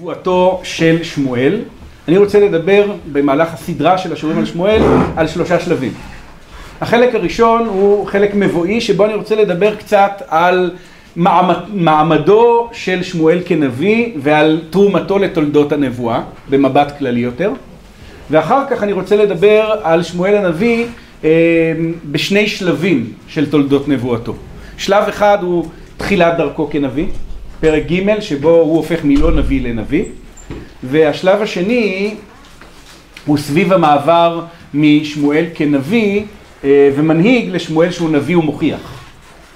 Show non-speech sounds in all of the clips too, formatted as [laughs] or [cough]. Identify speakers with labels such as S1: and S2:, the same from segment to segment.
S1: נבואתו של שמואל. אני רוצה לדבר במהלך הסדרה של השיעורים על שמואל על שלושה שלבים. החלק הראשון הוא חלק מבואי שבו אני רוצה לדבר קצת על מעמדו של שמואל כנביא ועל תרומתו לתולדות הנבואה במבט כללי יותר. ואחר כך אני רוצה לדבר על שמואל הנביא אה, בשני שלבים של תולדות נבואתו. שלב אחד הוא תחילת דרכו כנביא, פרק ג' שבו הוא הופך מלא נביא לנביא, והשלב השני הוא סביב המעבר משמואל כנביא אה, ומנהיג לשמואל שהוא נביא ומוכיח.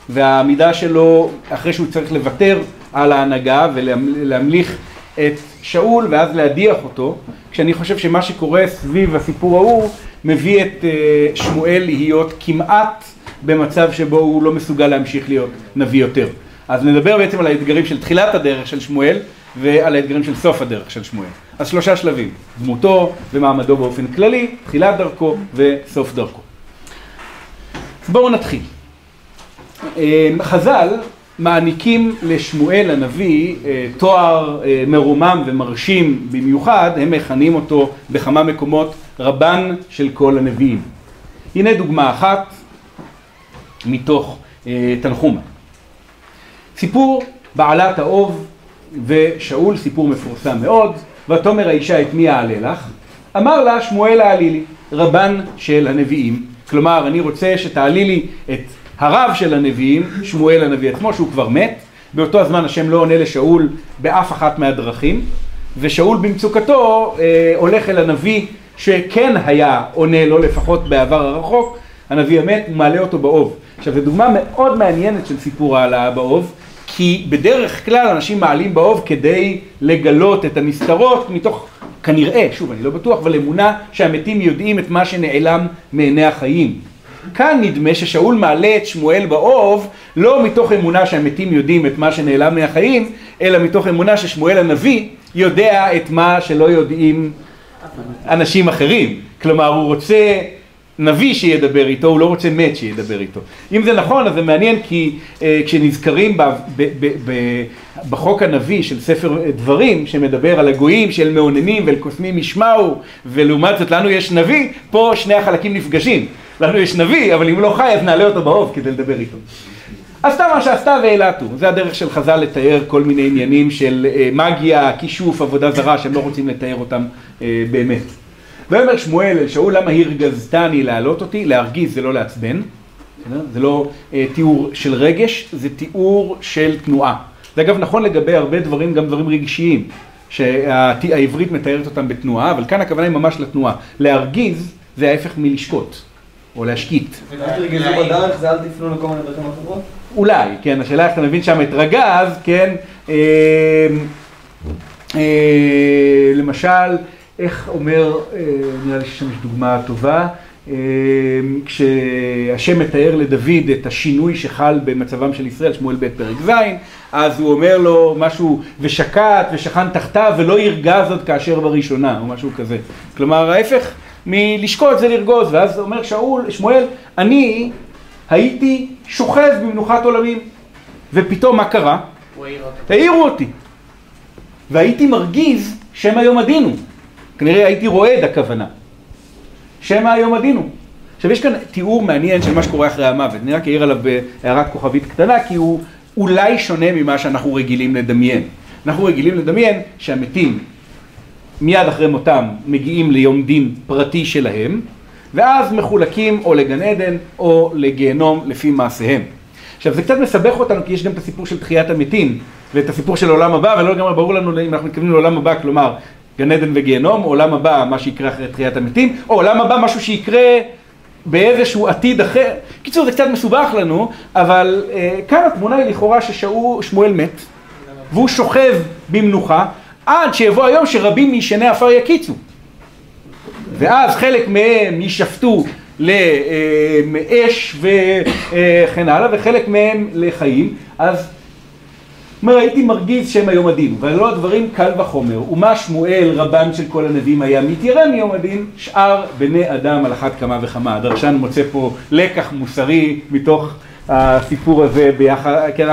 S1: והעמידה שלו אחרי שהוא צריך לוותר על ההנהגה ולהמליך את שאול ואז להדיח אותו, כשאני חושב שמה שקורה סביב הסיפור ההוא מביא את אה, שמואל להיות כמעט במצב שבו הוא לא מסוגל להמשיך להיות נביא יותר. אז נדבר בעצם על האתגרים של תחילת הדרך של שמואל ועל האתגרים של סוף הדרך של שמואל. אז שלושה שלבים, דמותו ומעמדו באופן כללי, תחילת דרכו וסוף דרכו. אז בואו נתחיל. אה, חז"ל מעניקים לשמואל הנביא אה, תואר אה, מרומם ומרשים במיוחד, הם מכנים אותו בכמה מקומות רבן של כל הנביאים. הנה דוגמה אחת מתוך תנחומה. סיפור בעלת האוב ושאול, סיפור מפורסם מאוד, ותאמר האישה את מי אעלה לך? אמר לה שמואל העלי לי, רבן של הנביאים. כלומר, אני רוצה שתעלי לי את הרב של הנביאים, שמואל הנביא עצמו, שהוא כבר מת, באותו הזמן השם לא עונה לשאול באף אחת מהדרכים, ושאול במצוקתו אה, הולך אל הנביא שכן היה עונה לו לפחות בעבר הרחוק, הנביא המת, הוא מעלה אותו באוב. עכשיו זו דוגמה מאוד מעניינת של סיפור העלאה באוב, כי בדרך כלל אנשים מעלים באוב כדי לגלות את הנסתרות מתוך כנראה, שוב אני לא בטוח, אבל אמונה שהמתים יודעים את מה שנעלם מעיני החיים. כאן נדמה ששאול מעלה את שמואל באוב לא מתוך אמונה שהמתים יודעים את מה שנעלם מהחיים, אלא מתוך אמונה ששמואל הנביא יודע את מה שלא יודעים אנשים אחרים. כלומר, הוא רוצה נביא שידבר איתו, הוא לא רוצה מת שידבר איתו. אם זה נכון, אז זה מעניין כי אה, כשנזכרים ב, ב, ב, ב, בחוק הנביא של ספר דברים, שמדבר על הגויים של מאוננים ולקוסמים ישמעו, ולעומת זאת לנו יש נביא, פה שני החלקים נפגשים. לנו יש נביא, אבל אם לא חי אז נעלה אותו באוב כדי לדבר איתו. עשתה מה שעשתה ואילתו, זה הדרך של חז"ל לתאר כל מיני עניינים של אה, מגיה, כישוף, עבודה זרה, שהם לא רוצים לתאר אותם אה, באמת. ויאמר שמואל אל שאול למה הרגזתני להעלות אותי? להרגיז זה לא לעצבן, זה לא אה, תיאור של רגש, זה תיאור של תנועה. זה אגב נכון לגבי הרבה דברים, גם דברים רגשיים, שהעברית מתארת אותם בתנועה, אבל כאן הכוונה היא ממש לתנועה. להרגיז זה ההפך מלשקוט. או להשקיט. אולי, כן, השאלה איך אתה מבין שם את רגז, כן, אה, אה, למשל, איך אומר, אה, נראה לי ששם יש דוגמה טובה, כשהשם מתאר לדוד את השינוי שחל במצבם של ישראל, שמואל ב' פרק ז', אז הוא אומר לו משהו, ושקט ושכן תחתיו ולא ירגז עוד כאשר בראשונה, או משהו כזה. כלומר, ההפך מלשקוט זה לרגוז, ואז אומר שאול, שמואל, אני הייתי שוכב במנוחת עולמים, ופתאום מה קרה? העירו אותי. והייתי מרגיז שמא יום עדינו. כנראה הייתי רועד הכוונה. שמא היום עדינו. עכשיו יש כאן תיאור מעניין של מה שקורה אחרי המוות, אני רק אעיר עליו בהערת כוכבית קטנה, כי הוא אולי שונה ממה שאנחנו רגילים לדמיין. אנחנו רגילים לדמיין שהמתים מיד אחרי מותם מגיעים ליום דין פרטי שלהם, ואז מחולקים או לגן עדן או לגיהנום לפי מעשיהם. עכשיו זה קצת מסבך אותנו כי יש גם את הסיפור של תחיית המתים ואת הסיפור של עולם הבא ולא לגמרי ברור לנו אם אנחנו מתכוונים לעולם הבא כלומר גן עדן וגיהנום, עולם הבא מה שיקרה אחרי תחיית המתים או עולם הבא משהו שיקרה באיזשהו עתיד אחר. קיצור זה קצת מסובך לנו אבל אה, כאן התמונה היא לכאורה ששמואל מת והוא שוכב במנוחה עד שיבוא היום שרבים מישני עפר יקיצו. ואז חלק מהם יישפטו לאש וכן הלאה, וחלק מהם לחיים. אז אומר, הייתי מרגיז שם היום הדין, ולא הדברים קל וחומר. ומה שמואל רבן של כל הנביאים היה מתיירא מיום הדין, שאר בני אדם על אחת כמה וכמה. הדרשן מוצא פה לקח מוסרי מתוך הסיפור הזה ביחד. כן,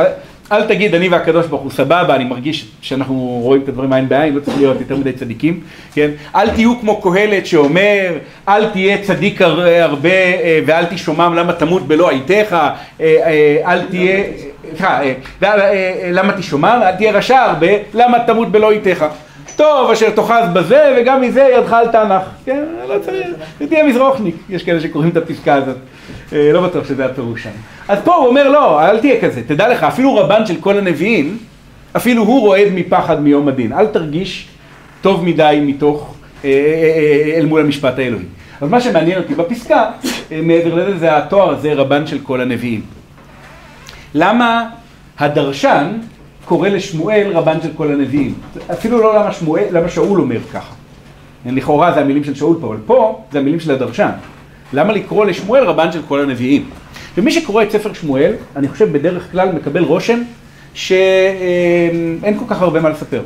S1: אל תגיד אני והקדוש ברוך הוא סבבה, אני מרגיש שאנחנו רואים את הדברים עין בעין, לא צריך להיות יותר מדי צדיקים, כן? אל תהיו כמו קהלת שאומר, אל תהיה צדיק הרבה אה, ואל תשומם למה תמות בלא עיתך, אה, אה, אל תהיה, סליחה, למה תשומם, אל תהיה רשע הרבה, למה תמות בלא עיתך. טוב אשר תאחז בזה וגם מזה ידך על תנ"ך, כן, לא צריך, תהיה מזרוחניק, יש כאלה שקוראים את הפסקה הזאת, לא בטוח שזה הפירוש שם. אז פה הוא אומר לא, אל תהיה כזה, תדע לך, אפילו רבן של כל הנביאים, אפילו הוא רועד מפחד מיום הדין, אל תרגיש טוב מדי מתוך, אה, אה, אה, אל מול המשפט האלוהי. אז מה שמעניין אותי בפסקה, מעבר לזה, זה התואר הזה, רבן של כל הנביאים. למה הדרשן קורא לשמואל רבן של כל הנביאים? אפילו לא למה שמואל, למה שאול אומר ככה. לכאורה זה המילים של שאול פה, אבל פה זה המילים של הדרשן. למה לקרוא לשמואל רבן של כל הנביאים? ומי שקורא את ספר שמואל, אני חושב בדרך כלל מקבל רושם שאין כל כך הרבה מה לספר.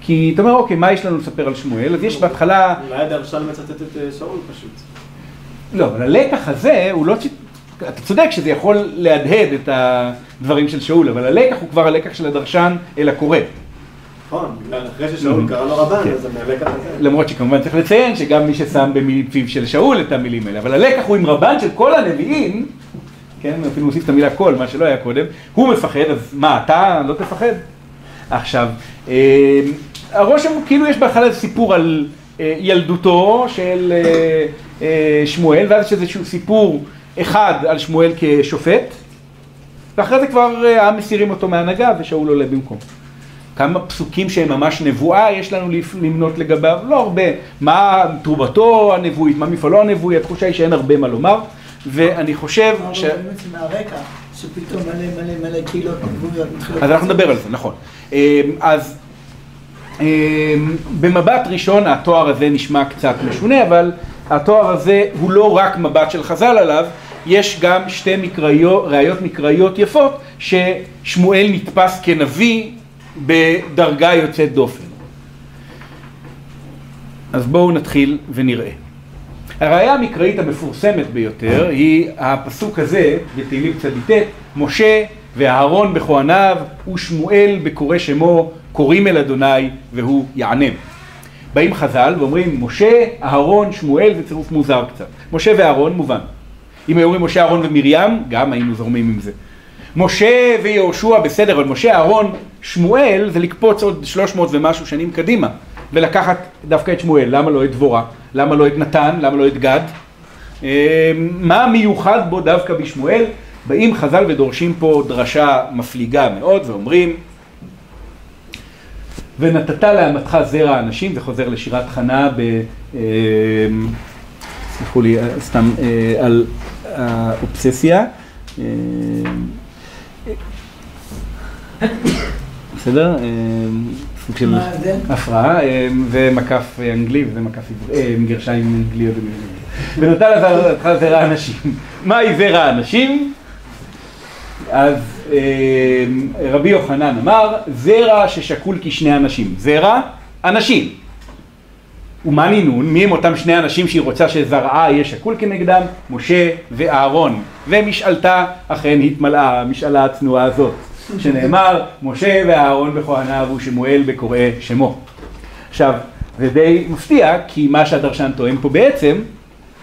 S1: כי אתה אומר, אוקיי, מה יש לנו לספר על שמואל? אז יש בהתחלה...
S2: אולי הדרשן מצטט את אה, שאול פשוט.
S1: לא, אבל הלקח הזה הוא לא... אתה צודק שזה יכול להדהד את הדברים של שאול, אבל הלקח הוא כבר הלקח של הדרשן אל הקורא.
S2: נכון, אחרי ששאול קרא לו רבן, אז מהלקח הזה.
S1: למרות שכמובן צריך לציין שגם מי ששם בפיו של שאול את המילים האלה, אבל הלקח הוא עם רבן של כל הנביאים, כן, אפילו מוסיף את המילה כל, מה שלא היה קודם, הוא מפחד, אז מה, אתה לא תפחד? עכשיו, אה, הרושם כאילו יש בהתחלה סיפור על אה, ילדותו של אה, שמואל, ואז יש איזשהו סיפור אחד על שמואל כשופט, ואחרי זה כבר העם מסירים אותו מהנהגה ושאול עולה במקום. כמה פסוקים שהם ממש נבואה יש לנו למנות לגביו, לא הרבה. מה תרובתו הנבואית, מה מפעלו הנבואי, התחושה היא שאין הרבה מה לומר, ואני חושב
S3: ש... מהרקע, שפתאום מלא מלא מלא קהילות נבואיות מתחילות...
S1: אז אנחנו נדבר על זה, נכון. אמ, אז אמ, במבט ראשון התואר הזה נשמע קצת משונה, אבל התואר הזה הוא לא רק מבט של חז"ל עליו, יש גם שתי מקראיות, ראיות מקראיות יפות ששמואל נתפס כנביא בדרגה יוצאת דופן. אז בואו נתחיל ונראה. הראיה המקראית המפורסמת ביותר היא הפסוק הזה בתהילים צ"ט, משה ואהרון בכהניו ושמואל בקורא שמו קוראים אל אדוני והוא יענם. באים חז"ל ואומרים משה, אהרון, שמואל זה צירוף מוזר קצת. משה ואהרון מובן. אם היו אומרים משה, אהרון ומרים, גם היינו זורמים עם זה. משה ויהושע בסדר, אבל משה, אהרון, שמואל זה לקפוץ עוד 300 ומשהו שנים קדימה ולקחת דווקא את שמואל, למה לא את דבורה? למה לא את נתן? למה לא את גד? אה, מה מיוחד בו דווקא בשמואל? באים חז"ל ודורשים פה דרשה מפליגה מאוד ואומרים ונתת לאמתך זרע אנשים, זה חוזר לשירת חנה ב... אה, סליחו לי, סתם, אה, על האובססיה. בסדר? אה, סוג של הפרעה, אה, זה מקף אנגלי וזה מקף אה, גרשיים אנגלי ונתן לזרעך זרע אנשים. מהי זרע אנשים? אז רבי יוחנן אמר, זרע ששקול כשני אנשים. זרע, אנשים. ומה נינון? מי הם אותם שני אנשים שהיא רוצה שזרעה יהיה שקול כנגדם? משה ואהרון. ומשאלתה אכן התמלאה, המשאלה הצנועה הזאת. שנאמר, משה ואהרון בכהניו ושמואל בקורא שמו. עכשיו, זה די מפתיע, כי מה שהדרשן טוען פה בעצם,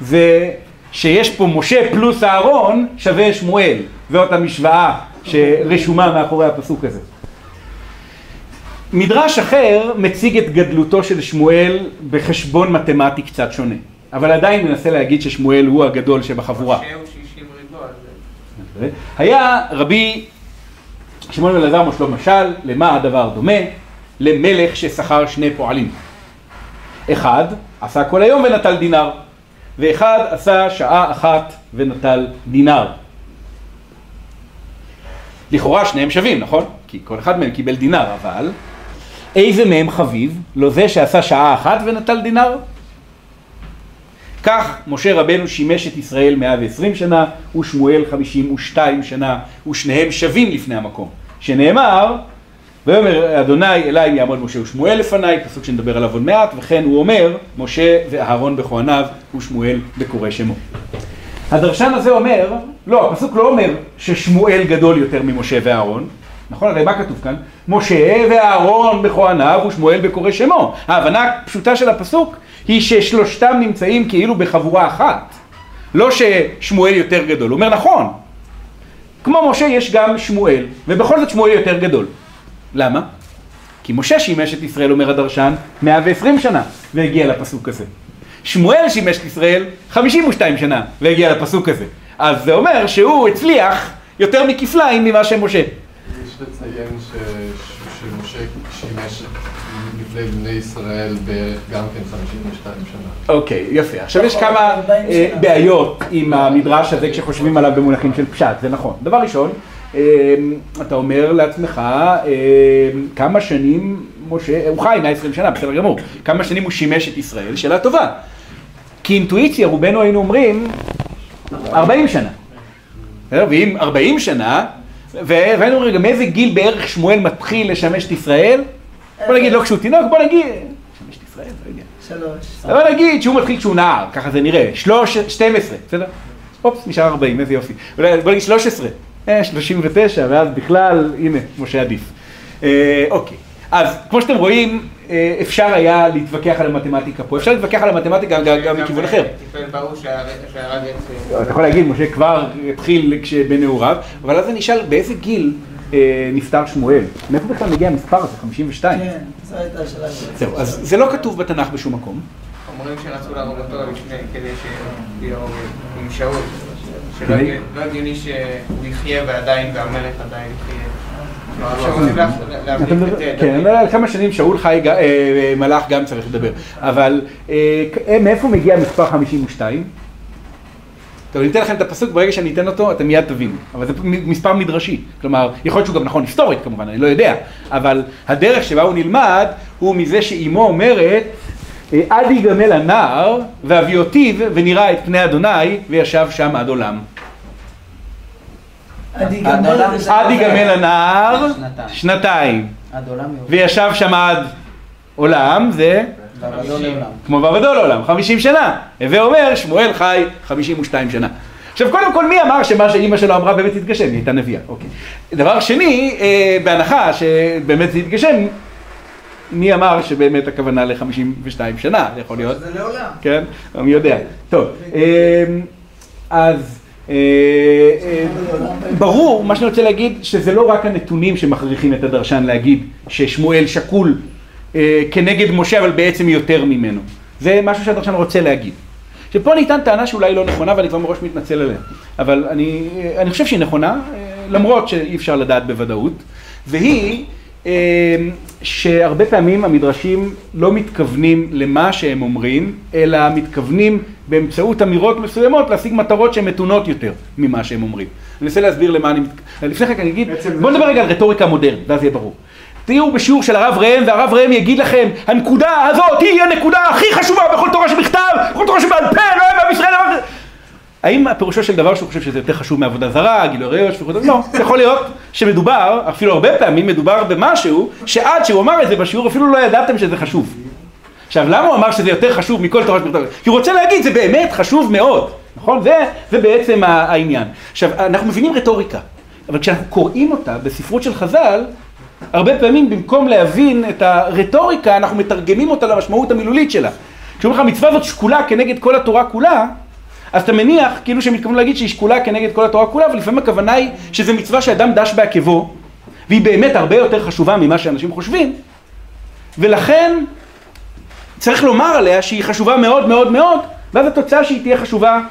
S1: זה שיש פה משה פלוס אהרון שווה שמואל. זאת המשוואה שרשומה מאחורי הפסוק הזה. מדרש אחר מציג את גדלותו של שמואל בחשבון מתמטי קצת שונה, אבל עדיין מנסה להגיד ששמואל הוא הגדול שבחבורה. היה רבי שמעון בן אלעזר מושלו משל, למה הדבר דומה? למלך ששכר שני פועלים. אחד עשה כל היום ונטל דינר, ואחד עשה שעה אחת ונטל דינר. לכאורה שניהם שווים, נכון? כי כל אחד מהם קיבל דינר, אבל איזה מהם חביב? לא זה שעשה שעה אחת ונטל דינר? כך משה רבנו שימש את ישראל 120 שנה ושמואל 52 שנה ושניהם שווים לפני המקום. שנאמר, ויאמר אדוני אליי יעמוד משה ושמואל לפניי, פסוק שנדבר עליו עוד מעט, וכן הוא אומר, משה ואהרון בכהניו ושמואל בקורא שמו. הדרשן הזה אומר, לא, הפסוק לא אומר ששמואל גדול יותר ממשה ואהרון, נכון? הרי מה כתוב כאן? משה ואהרון בכהניו ושמואל בקורא שמו. ההבנה הפשוטה של הפסוק היא ששלושתם נמצאים כאילו בחבורה אחת. לא ששמואל יותר גדול, הוא אומר נכון. כמו משה יש גם שמואל, ובכל זאת שמואל יותר גדול. למה? כי משה שימש את ישראל, אומר הדרשן, 120 שנה, והגיע לפסוק הזה. שמואל שימש את ישראל 52 שנה, והגיע לפסוק הזה. אז זה אומר שהוא הצליח יותר מכפליים ממה שמשה.
S4: לציין ש- שמשה שימש לפני בני ישראל בערך גם כן 52 שנה.
S1: אוקיי, יפה. עכשיו יש כמה
S3: 40
S1: אה. בעיות עם המדרש הזה כשחושבים עליו במונחים של פשט, זה נכון. דבר ראשון, אה, אתה אומר לעצמך, אה, כמה שנים משה, הוא חי 120 שנה, בסדר גמור, כמה שנים הוא שימש את ישראל? שאלה טובה. כי אינטואיציה, רובנו היינו אומרים, 40 שנה. ואם 40 שנה, ו- והיינו אומרים, רגע, מאיזה גיל בערך שמואל מתחיל לשמש את ישראל? בוא נגיד, לא כשהוא תינוק, בוא נגיד, לשמש את ישראל, לא יודע.
S3: שלוש.
S1: אבל נגיד שהוא מתחיל כשהוא נער, ככה זה נראה, שלוש, 12, בסדר? אופס, נשאר 40, איזה יופי. בוא נגיד 13, אה, 39, ואז בכלל, הנה, משה עדיף. אה, אוקיי, אז כמו שאתם רואים, אה, אפשר היה להתווכח על המתמטיקה פה, אפשר להתווכח על המתמטיקה גם, גם מכיוון אחר. אתה יכול להגיד, משה כבר התחיל כשבנעוריו, אבל אז אני אשאל, באיזה גיל אה, נפטר שמואל? מאיפה בכלל מגיע המספר הזה, 52?
S3: כן, זו הייתה השאלה שלי.
S1: זהו, אז זה לא כתוב בתנ"ך בשום מקום.
S5: אומרים שרצו להרוג אותו לפני, כדי שיהיה עם שאול. שלא לא הגיוני שהוא יחיה ועדיין, והמלך עדיין יחיה.
S1: כן,
S5: דוד.
S1: על כמה שנים שאול חי, אה, אה, מלאך גם צריך לדבר, אבל אה, אה, מאיפה מגיע המספר 52? טוב, אני אתן לכם את הפסוק, ברגע שאני אתן אותו, אתם מיד תבינו. אבל זה מספר מדרשי. כלומר, יכול להיות שהוא גם נכון היסטורית כמובן, אני לא יודע. אבל הדרך שבה הוא נלמד, הוא מזה שאימו אומרת, אה, עד ייגמל הנער, ואביותיו, ונראה את פני אדוני, וישב שם עד עולם.
S3: עד
S1: ייגמל הנער,
S6: שנתיים.
S1: וישב שם עד עולם, זה. כמו ועבדו לעולם, 50 שנה. הווה אומר, שמואל חי 52 שנה. עכשיו, קודם כל, מי אמר שמה שאימא שלו אמרה באמת התגשם? היא הייתה נביאה, אוקיי. דבר שני, אה, בהנחה שבאמת זה התגשם, מי אמר שבאמת הכוונה ל-52 שנה? זה יכול להיות.
S3: זה לעולם.
S1: כן? מי יודע. טוב, אה, אז ברור, מה שאני רוצה להגיד, שזה לא רק הנתונים שמכריחים את הדרשן להגיד ששמואל שקול אה, כנגד משה, אבל בעצם יותר ממנו. זה משהו שהדרשן רוצה להגיד. שפה ניתן טענה שאולי לא נכונה, ואני כבר מראש מתנצל עליה. אבל אני, אני חושב שהיא נכונה, אה, למרות שאי אפשר לדעת בוודאות, והיא אה, שהרבה פעמים המדרשים לא מתכוונים למה שהם אומרים, אלא מתכוונים באמצעות אמירות מסוימות להשיג מטרות שהן מתונות יותר ממה שהם אומרים. אני אנסה להסביר למה אני מתכוון. לפני כן אני אגיד, בואו נדבר רגע על רטוריקה מודרנית, ואז יהיה ברור. תהיו בשיעור של הרב ראם, והרב ראם יגיד לכם, הנקודה הזאת היא הנקודה הכי חשובה בכל תורה שבכתב, בכל תורה שבעל פה, לא היה בעם ישראל. האם פירושו של דבר שהוא חושב שזה יותר חשוב מעבודה זרה, גילוי עריות, שפיכות, לא, [laughs] יכול להיות שמדובר, אפילו הרבה פעמים מדובר במשהו, שעד שהוא אמר את זה בשיעור אפילו לא ידעתם שזה חשוב. עכשיו, למה הוא אמר שזה יותר חשוב מכל תורה שבכתב? כי הוא רוצה להגיד, זה באמת חשוב מאוד, נכון? זה, זה בעצם העניין. עכשיו, אנחנו מבינים רטוריקה, אבל כשאנחנו קוראים אותה בספרות של חז"ל, הרבה פעמים במקום להבין את הרטוריקה, אנחנו מתרגמים אותה למשמעות המילולית שלה. כשאומרים לך, המצווה הזאת שקולה כנגד כל התורה כולה, אז אתה מניח כאילו שהם מתכוונים להגיד שהיא שקולה כנגד כל התורה כולה, אבל לפעמים הכוונה היא שזו מצווה שאדם דש בעקבו, והיא באמת הרבה יותר חשובה ממה שאנשים חושבים, ולכן צריך לומר עליה שהיא חשובה מאוד מאוד מאוד, ואז התוצאה שהיא תהיה חשובה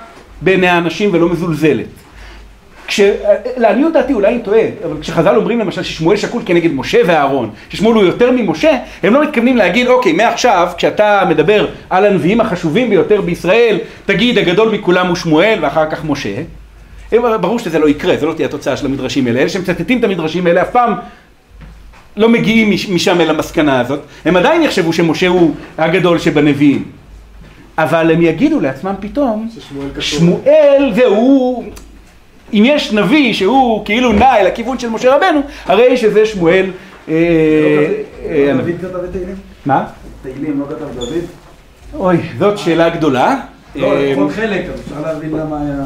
S1: בעיני האנשים ולא מזולזלת. כש... לעניות דעתי, אולי אני טועה, אבל כשחז"ל אומרים למשל ששמואל שקול כנגד משה ואהרון, ששמואל הוא יותר ממשה, הם לא מתכוונים להגיד, אוקיי, מעכשיו, כשאתה מדבר על הנביאים החשובים ביותר בישראל, תגיד, הגדול מכולם הוא שמואל ואחר כך משה. הם- ברור שזה לא יקרה, זו לא תהיה התוצאה של המדרשים האלה. אלה שמצטטים את המדרשים האלה אף פעם לא מגיעים מש- משם אל המסקנה הזאת. הם עדיין יחשבו שמשה הוא הגדול שבנביאים. אבל הם יגידו לעצמם פתאום,
S4: ששמואל כתוב.
S1: שמואל והוא, אם יש נביא שהוא כאילו נע אל הכיוון של משה רבנו, הרי שזה שמואל אה, אה.
S7: דוד כתב את תהילים?
S1: מה?
S7: תהילים לא כתב דוד?
S1: אוי, זאת שאלה גדולה.
S7: לא,
S1: אה,
S7: לפחות חלק, אפשר להבין למה היה...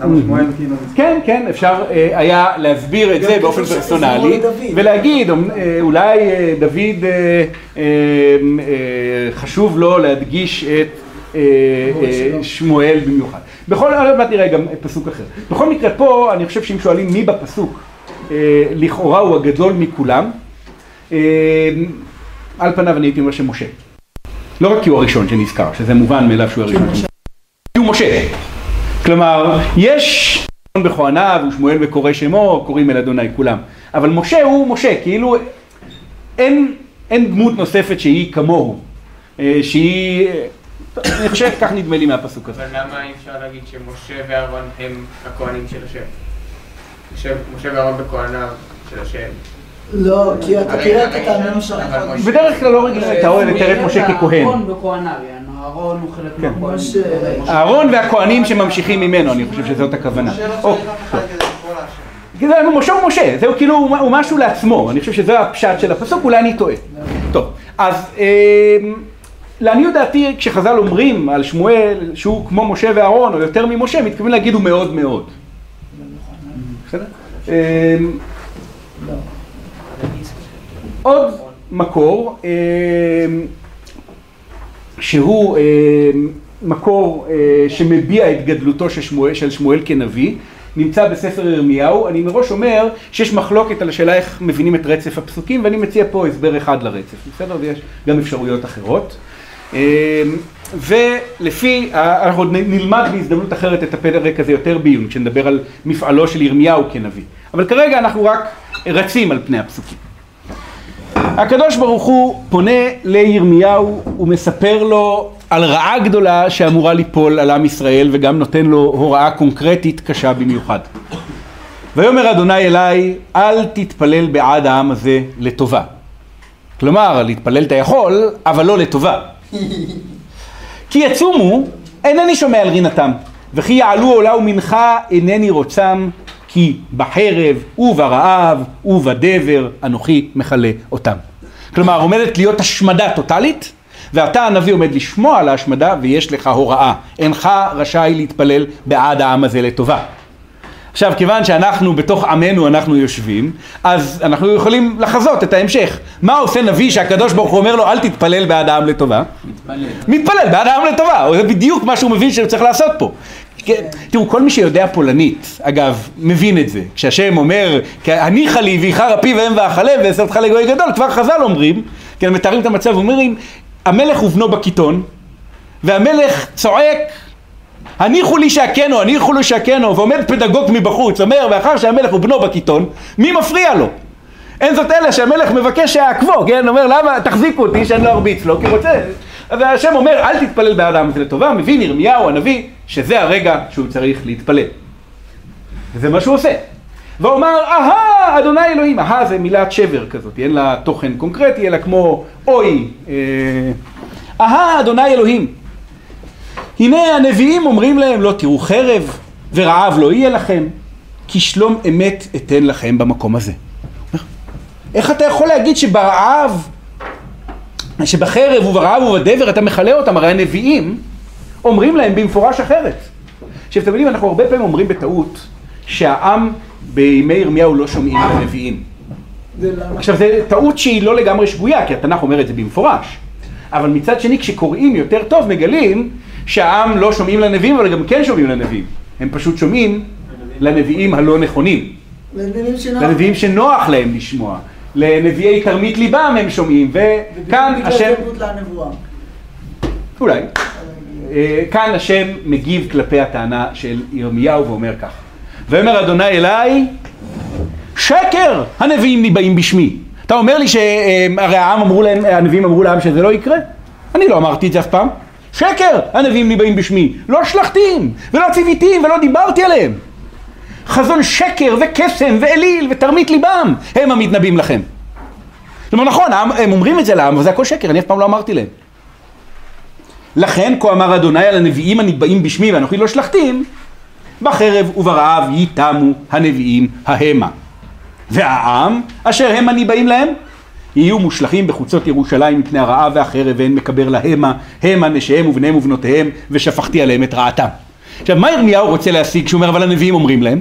S2: למה שמואל כאילו...
S1: כן, כן, אפשר אה, היה להסביר את זה באופן פרסונלי. ולהגיד, אה, אולי אה, דוד אה, אה, אה, חשוב לו להדגיש את אה, אה, שמואל במיוחד. בכל, עוד מעט נראה גם פסוק אחר. בכל מקרה פה, אני חושב שאם שואלים מי בפסוק, אה, לכאורה הוא הגדול מכולם, אה, על פניו אני הייתי אומר שמשה. לא רק כי הוא הראשון שנזכר, שזה מובן מאליו שהוא הראשון. כי הוא משה. כלומר, יש בכהניו ושמואל בקורא שמו, קוראים אל אדוני כולם. אבל משה הוא משה, כאילו אין, אין דמות נוספת שהיא כמוהו. אה, שהיא... אני חושב, כך נדמה לי מהפסוק הזה.
S5: אבל למה אי אפשר להגיד שמשה ואהרון הם הכהנים של השם? משה- ואהרון בכהניו של השם.
S3: לא, כי אתה תראה את הטעמים של
S5: אבל
S3: החיים.
S5: משה-
S1: בדרך כלל לא רגילים את האוהל לתאר את משה ככהן.
S6: אהרון בכהניו, אהרון הוא חלק
S1: כן.
S6: מהכהנים.
S1: אהרון והכהנים שממשיכים ממנו, אני חושב שזאת הכוונה. משה הוא משה, זהו כאילו, הוא משהו לעצמו, אני חושב שזה הפשט של הפסוק, אולי אני טועה. טוב, אז אה, לעניות דעתי, כשחז"ל אומרים על שמואל שהוא כמו משה ואהרון, או יותר ממשה, מתכוונים להגיד הוא מאוד מאוד. אה, עוד מקור, אה, שהוא אה, מקור אה, שמביע את גדלותו של שמואל, של שמואל כנביא, נמצא בספר ירמיהו. אני מראש אומר שיש מחלוקת על השאלה איך מבינים את רצף הפסוקים, ואני מציע פה הסבר אחד לרצף, בסדר? ויש גם אפשרויות אחרות. אה, ולפי, אנחנו עוד נלמד בהזדמנות אחרת את הפרק הזה יותר בעיון, כשנדבר על מפעלו של ירמיהו כנביא. אבל כרגע אנחנו רק רצים על פני הפסוקים. הקדוש ברוך הוא פונה לירמיהו ומספר לו על רעה גדולה שאמורה ליפול על עם ישראל וגם נותן לו הוראה קונקרטית קשה במיוחד. ויאמר אדוני אליי אל תתפלל בעד העם הזה לטובה. כלומר להתפלל אתה יכול אבל לא לטובה. כי יצומו אינני שומע על רינתם וכי יעלו עולה ומנחה אינני רוצם כי בחרב וברעב ובדבר אנוכי מכלה אותם. כלומר עומדת להיות השמדה טוטאלית ואתה הנביא עומד לשמוע על ההשמדה ויש לך הוראה אינך רשאי להתפלל בעד העם הזה לטובה. עכשיו כיוון שאנחנו בתוך עמנו אנחנו יושבים אז אנחנו יכולים לחזות את ההמשך מה עושה נביא שהקדוש ברוך הוא אומר לו אל תתפלל בעד העם לטובה
S6: מתפלל.
S1: מתפלל בעד העם לטובה, זה בדיוק מה שהוא מבין שהוא צריך לעשות פה. תראו, כל מי שיודע פולנית, אגב, מבין את זה. כשהשם אומר, הניחא לי ואיחר אפי ואם ואכלה ואעשה אותך לגוי גדול, כבר חז"ל אומרים, כן, מתארים את המצב, אומרים, המלך ובנו בקיטון, והמלך צועק, הניחו לי שהכנו, הניחו לי שהכנו, ועומד פדגוג מבחוץ, אומר, ואחר שהמלך ובנו בקיטון, מי מפריע לו? אין זאת אלא שהמלך מבקש שיעקבו, כן? אומר למה תחזיקו אותי שאני לא ארביץ לו, כי רוצה... אז השם אומר אל תתפלל בעד העם הזה לטובה, מבין ירמיהו הנביא שזה הרגע שהוא צריך להתפלל. וזה מה שהוא עושה. ואומר אהה אדוני אלוהים, אהה זה מילת שבר כזאת, אין לה תוכן קונקרטי אלא כמו אוי, אה, אהה אדוני אלוהים. הנה הנביאים אומרים להם לא תראו חרב ורעב לא יהיה לכם, כי שלום אמת אתן לכם במקום הזה. איך אתה יכול להגיד שברעב, שבחרב וברעב ובדבר אתה מכלה אותם, הרי הנביאים אומרים להם במפורש אחרת. עכשיו אתם יודעים, אנחנו הרבה פעמים אומרים בטעות שהעם בימי ירמיהו לא שומעים.
S3: זה למה?
S1: עכשיו זו טעות שהיא לא לגמרי שגויה, כי התנ"ך אומר את זה במפורש. אבל מצד שני, כשקוראים יותר טוב, מגלים שהעם לא שומעים לנביאים, אבל גם כן שומעים לנביאים. הם פשוט שומעים לנביאים הלא נכונים.
S3: לנביאים שנוח.
S1: לנביאים שנוח להם לשמוע. לנביאי כרמית ליבם הם שומעים, וכאן השם. אולי, אה, כאן השם מגיב כלפי הטענה של ירמיהו ואומר כך: ויאמר אדוני אליי, שקר הנביאים ניבאים בשמי. אתה אומר לי שהרי העם אמרו להם, הנביאים אמרו לעם שזה לא יקרה? אני לא אמרתי את זה אף פעם. שקר הנביאים ניבאים בשמי. לא שלחתים, ולא ציוויתים, ולא דיברתי עליהם. חזון שקר וקסם ואליל ותרמית ליבם הם המתנבאים לכם. כלומר נכון, הם אומרים את זה לעם, אבל זה הכל שקר, אני אף פעם לא אמרתי להם. לכן כה אמר אדוני על הנביאים הניבאים בשמי ואנוכי לא שלחתים, בחרב וברעב ייתמו הנביאים ההמה. והעם אשר הם הניבאים להם יהיו מושלכים בחוצות ירושלים מפני הרעב והחרב ואין מקבר להמה, המה נשיהם ובניהם ובנותיהם ושפכתי עליהם את רעתם. עכשיו, מה ירמיהו רוצה להשיג כשהוא אומר, אבל הנביאים אומרים להם?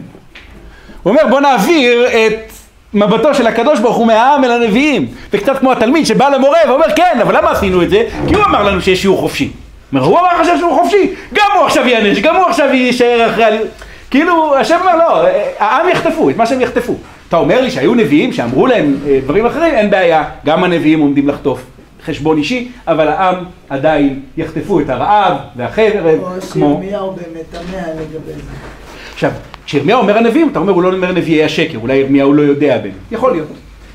S1: הוא אומר, בוא נעביר את מבטו של הקדוש ברוך הוא מהעם אל הנביאים. זה קצת כמו התלמיד שבא למורה ואומר, כן, אבל למה עשינו את זה? כי הוא אמר לנו שיש שיעור חופשי. אומר, הוא אמר שיש שיעור חופשי, גם הוא עכשיו ייענש, גם הוא עכשיו יישאר אחרי ה... כאילו, השם אומר, לא, העם יחטפו את מה שהם יחטפו. אתה אומר לי שהיו נביאים שאמרו להם אה, דברים אחרים, אין בעיה, גם הנביאים עומדים לחטוף חשבון אישי, אבל העם עדיין יחטפו את הרעב והחרב,
S3: או
S1: כמו...
S3: שירמיהו באמת תמה לגבי זה.
S1: עכשיו, כשירמיהו אומר הנביאים, אתה אומר הוא לא אומר נביאי השקר, אולי ירמיהו לא יודע בהם, יכול להיות.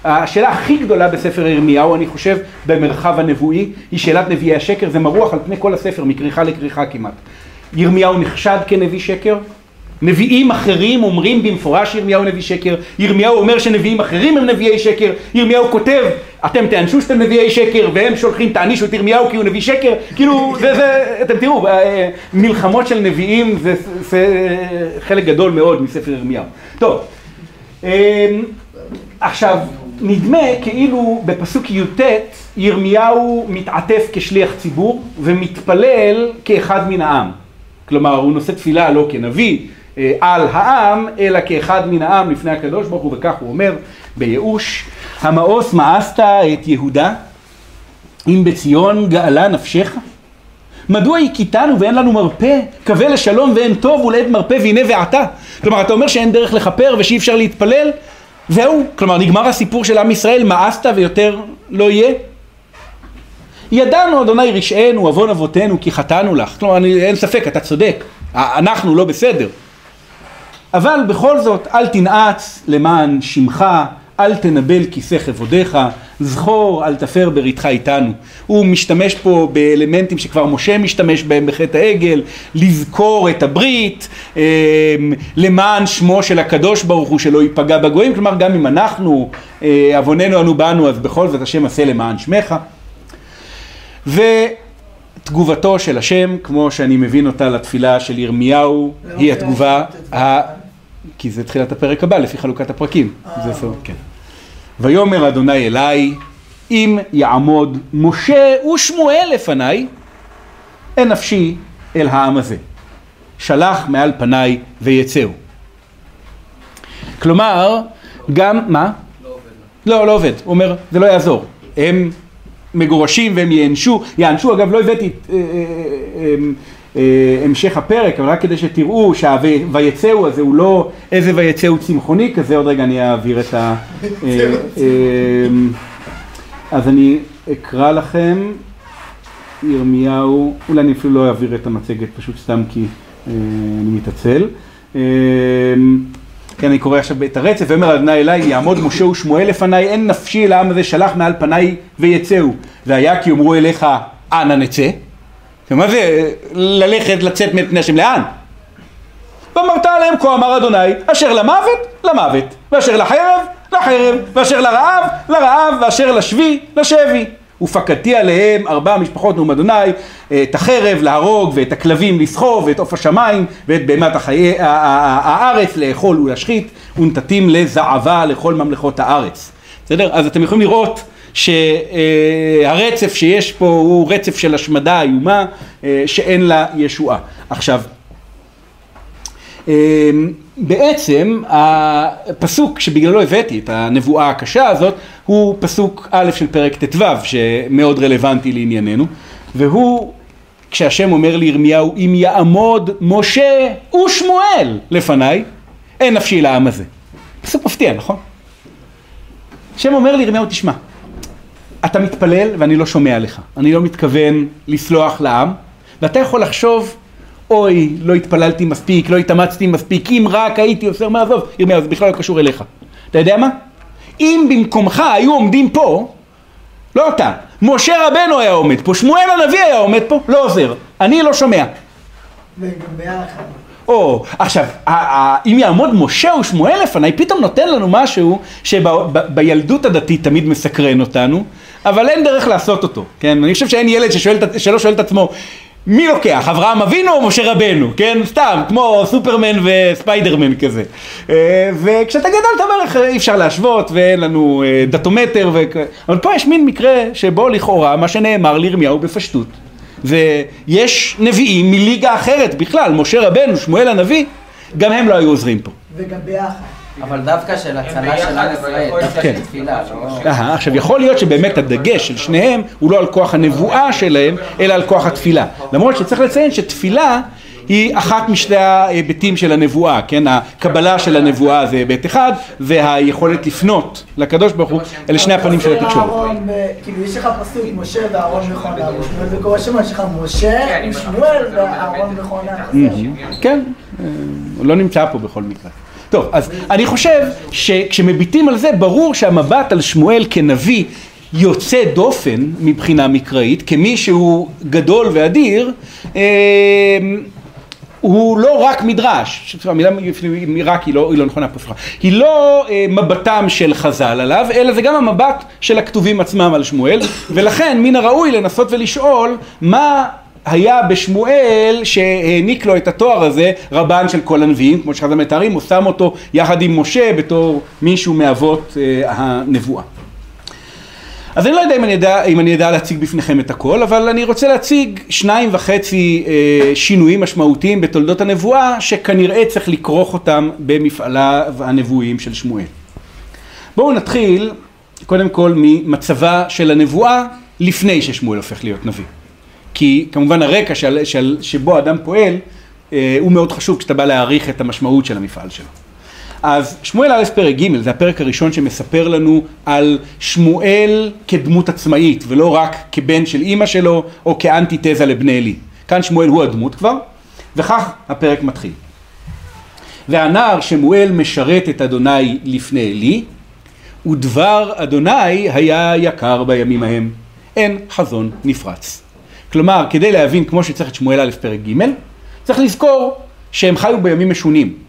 S1: השאלה הכי גדולה בספר ירמיהו, אני חושב, במרחב הנבואי, היא שאלת נביאי השקר, זה מרוח על פני כל הספר, מכריכה לכריכה כמעט. ירמיהו נחשד כנביא שקר, נביאים אחרים אומרים במפורש שירמיהו נביא שקר, ירמיהו אומר שנביאים אחרים הם נביאי שקר, ירמיהו כותב אתם תענשו שאתם נביאי שקר והם שולחים תענישו את ירמיהו כי הוא נביא שקר, כאילו זה, זה, אתם תראו, אה, מלחמות של נביאים זה, זה חלק גדול מאוד מספר ירמיהו. טוב, אה, עכשיו נדמה כאילו בפסוק י"ט ירמיהו מתעטף כשליח ציבור ומתפלל כאחד מן העם. כלומר הוא נושא תפילה לא כנביא אה, על העם, אלא כאחד מן העם לפני הקדוש ברוך הוא, וכך הוא אומר בייאוש, המאוס מאסת את יהודה, אם בציון גאלה נפשך? מדוע הכיתנו ואין לנו מרפא? קווה לשלום ואין טוב ולעת מרפא והנה ועתה. כלומר, אתה אומר שאין דרך לכפר ושאי אפשר להתפלל? זהו, כלומר נגמר הסיפור של עם ישראל, מאסת ויותר לא יהיה? ידענו אדוני רשענו, עוון אבותינו, כי חטאנו לך. כלומר, אני, אין ספק, אתה צודק, אנחנו לא בסדר. אבל בכל זאת, אל תנעץ למען שמך, אל תנבל כיסא כבודיך, זכור, אל תפר בריתך איתנו. הוא משתמש פה באלמנטים שכבר משה משתמש בהם בחטא העגל, לזכור את הברית, אה, למען שמו של הקדוש ברוך הוא שלא ייפגע בגויים, כלומר גם אם אנחנו, אה, עווננו אנו בנו, אז בכל זאת השם עשה למען שמך. ותגובתו של השם, כמו שאני מבין אותה לתפילה של ירמיהו, היא התגובה, ה... כי זה תחילת הפרק הבא לפי חלוקת הפרקים. זה סוף, כן. ויאמר אדוני אליי, אם יעמוד משה ושמואל לפניי, אין נפשי אל העם הזה. שלח מעל פניי ויצאו. כלומר, גם, מה?
S4: לא עובד.
S1: לא, לא עובד. הוא אומר, זה לא יעזור. הם מגורשים והם ייענשו, יענשו, אגב לא הבאתי אה, המשך הפרק, אבל רק כדי שתראו שה"ויצאו" הזה הוא לא איזה ויצאו צמחוני כזה, עוד רגע אני אעביר את ה... אה, אה, אז אני אקרא לכם, ירמיהו, אולי אני אפילו לא אעביר את המצגת, פשוט סתם כי אני מתעצל. כן, אני קורא עכשיו את הרצף, ואומר אדוני אליי, יעמוד משה ושמואל לפניי, אין נפשי אל העם הזה, שלח מעל פניי ויצאו. והיה כי יאמרו אליך, אנה נצא? מה זה ללכת, לצאת מפני השם, לאן? ואמרת עליהם, כה אמר אדוני, אשר למוות, למוות, ואשר לחרב, לחרב, ואשר לרעב, לרעב, ואשר לשבי, לשבי. ופקדתי עליהם ארבע משפחות נאום אדוני, את החרב להרוג, ואת הכלבים לסחוב, ואת עוף השמיים, ואת בהמת החיי, הארץ לאכול ולהשחית, ונתתים לזעבה לכל ממלכות הארץ. בסדר? אז אתם יכולים לראות שהרצף שיש פה הוא רצף של השמדה איומה שאין לה ישועה. עכשיו, בעצם הפסוק שבגללו הבאתי את הנבואה הקשה הזאת הוא פסוק א' של פרק ט"ו שמאוד רלוונטי לענייננו והוא כשהשם אומר לירמיהו אם יעמוד משה ושמואל לפניי אין נפשי לעם הזה. פסוק מפתיע נכון? השם אומר לירמיהו תשמע אתה מתפלל ואני לא שומע לך, אני לא מתכוון לסלוח לעם ואתה יכול לחשוב אוי, לא התפללתי מספיק, לא התאמצתי מספיק, אם רק הייתי עושה, מה עזוב, ירמיהו, זה בכלל לא קשור אליך. אתה יודע מה? אם במקומך היו עומדים פה, לא אתה, משה רבנו היה עומד פה, שמואל הנביא היה עומד פה, לא עוזר, אני לא שומע.
S3: וגם ביחד.
S1: או, עכשיו, אם יעמוד משה ושמואל לפניי, פתאום נותן לנו משהו שבילדות הדתית תמיד מסקרן אותנו, אבל אין דרך לעשות אותו, כן? אני חושב שאין ילד ששואל, שלא שואל את עצמו, מי לוקח, אברהם אבינו או משה רבנו, כן? סתם, כמו סופרמן וספיידרמן כזה. אה, וכשאתה גדל אתה אומר איך אי אפשר להשוות ואין לנו אה, דאטומטר, ו... אבל פה יש מין מקרה שבו לכאורה מה שנאמר לירמיהו בפשטות ויש נביאים מליגה אחרת בכלל, משה רבנו, שמואל הנביא, גם הם לא היו עוזרים פה.
S3: וגם ביחד.
S6: אבל דווקא של הצלה של עם ישראל, דווקא
S1: כן.
S6: של תפילה, לא...
S1: עכשיו יכול להיות שבאמת הדגש של שניהם הוא לא על כוח הנבואה שלהם, אלא על כוח התפילה. למרות שצריך לציין שתפילה היא אחת משתי ההיבטים של הנבואה, כן? הקבלה של הנבואה זה היבט אחד, והיכולת לפנות לקדוש ברוך הוא, אלה שני הפנים של התקשורת.
S3: כאילו יש לך פסוק משה ואהרון מכונה, ושמואל וקורא שמע, יש לך משה
S5: כן,
S3: ושמואל ואהרון מכונה.
S1: כן, אה, הוא לא נמצא פה בכל מקרה. טוב, אז אני חושב שכשמביטים על זה, ברור שהמבט על שמואל כנביא יוצא דופן מבחינה מקראית, כמי שהוא גדול ואדיר, אה, הוא לא רק מדרש, המילה רק היא לא, היא לא נכונה פה, סליחה, היא לא אה, מבטם של חז"ל עליו, אלא זה גם המבט של הכתובים עצמם על שמואל, [coughs] ולכן מן הראוי לנסות ולשאול מה היה בשמואל שהעניק לו את התואר הזה רבן של כל הנביאים, כמו שחז"ל מתארים, הוא שם אותו יחד עם משה בתור מישהו מאבות אה, הנבואה. אז אני לא יודע אם אני יודע, אם אני יודע להציג בפניכם את הכל, אבל אני רוצה להציג שניים וחצי אה, שינויים משמעותיים בתולדות הנבואה, שכנראה צריך לכרוך אותם במפעליו הנבואיים של שמואל. בואו נתחיל קודם כל ממצבה של הנבואה לפני ששמואל הופך להיות נביא. כי כמובן הרקע של, של, שבו אדם פועל אה, הוא מאוד חשוב כשאתה בא להעריך את המשמעות של המפעל שלו. אז שמואל א' פרק ג' זה הפרק הראשון שמספר לנו על שמואל כדמות עצמאית ולא רק כבן של אימא שלו או כאנטיתזה לבני עלי. כאן שמואל הוא הדמות כבר וכך הפרק מתחיל. והנער שמואל משרת את אדוני לפני עלי ודבר אדוני היה יקר בימים ההם אין חזון נפרץ. כלומר כדי להבין כמו שצריך את שמואל א' פרק ג' צריך לזכור שהם חיו בימים משונים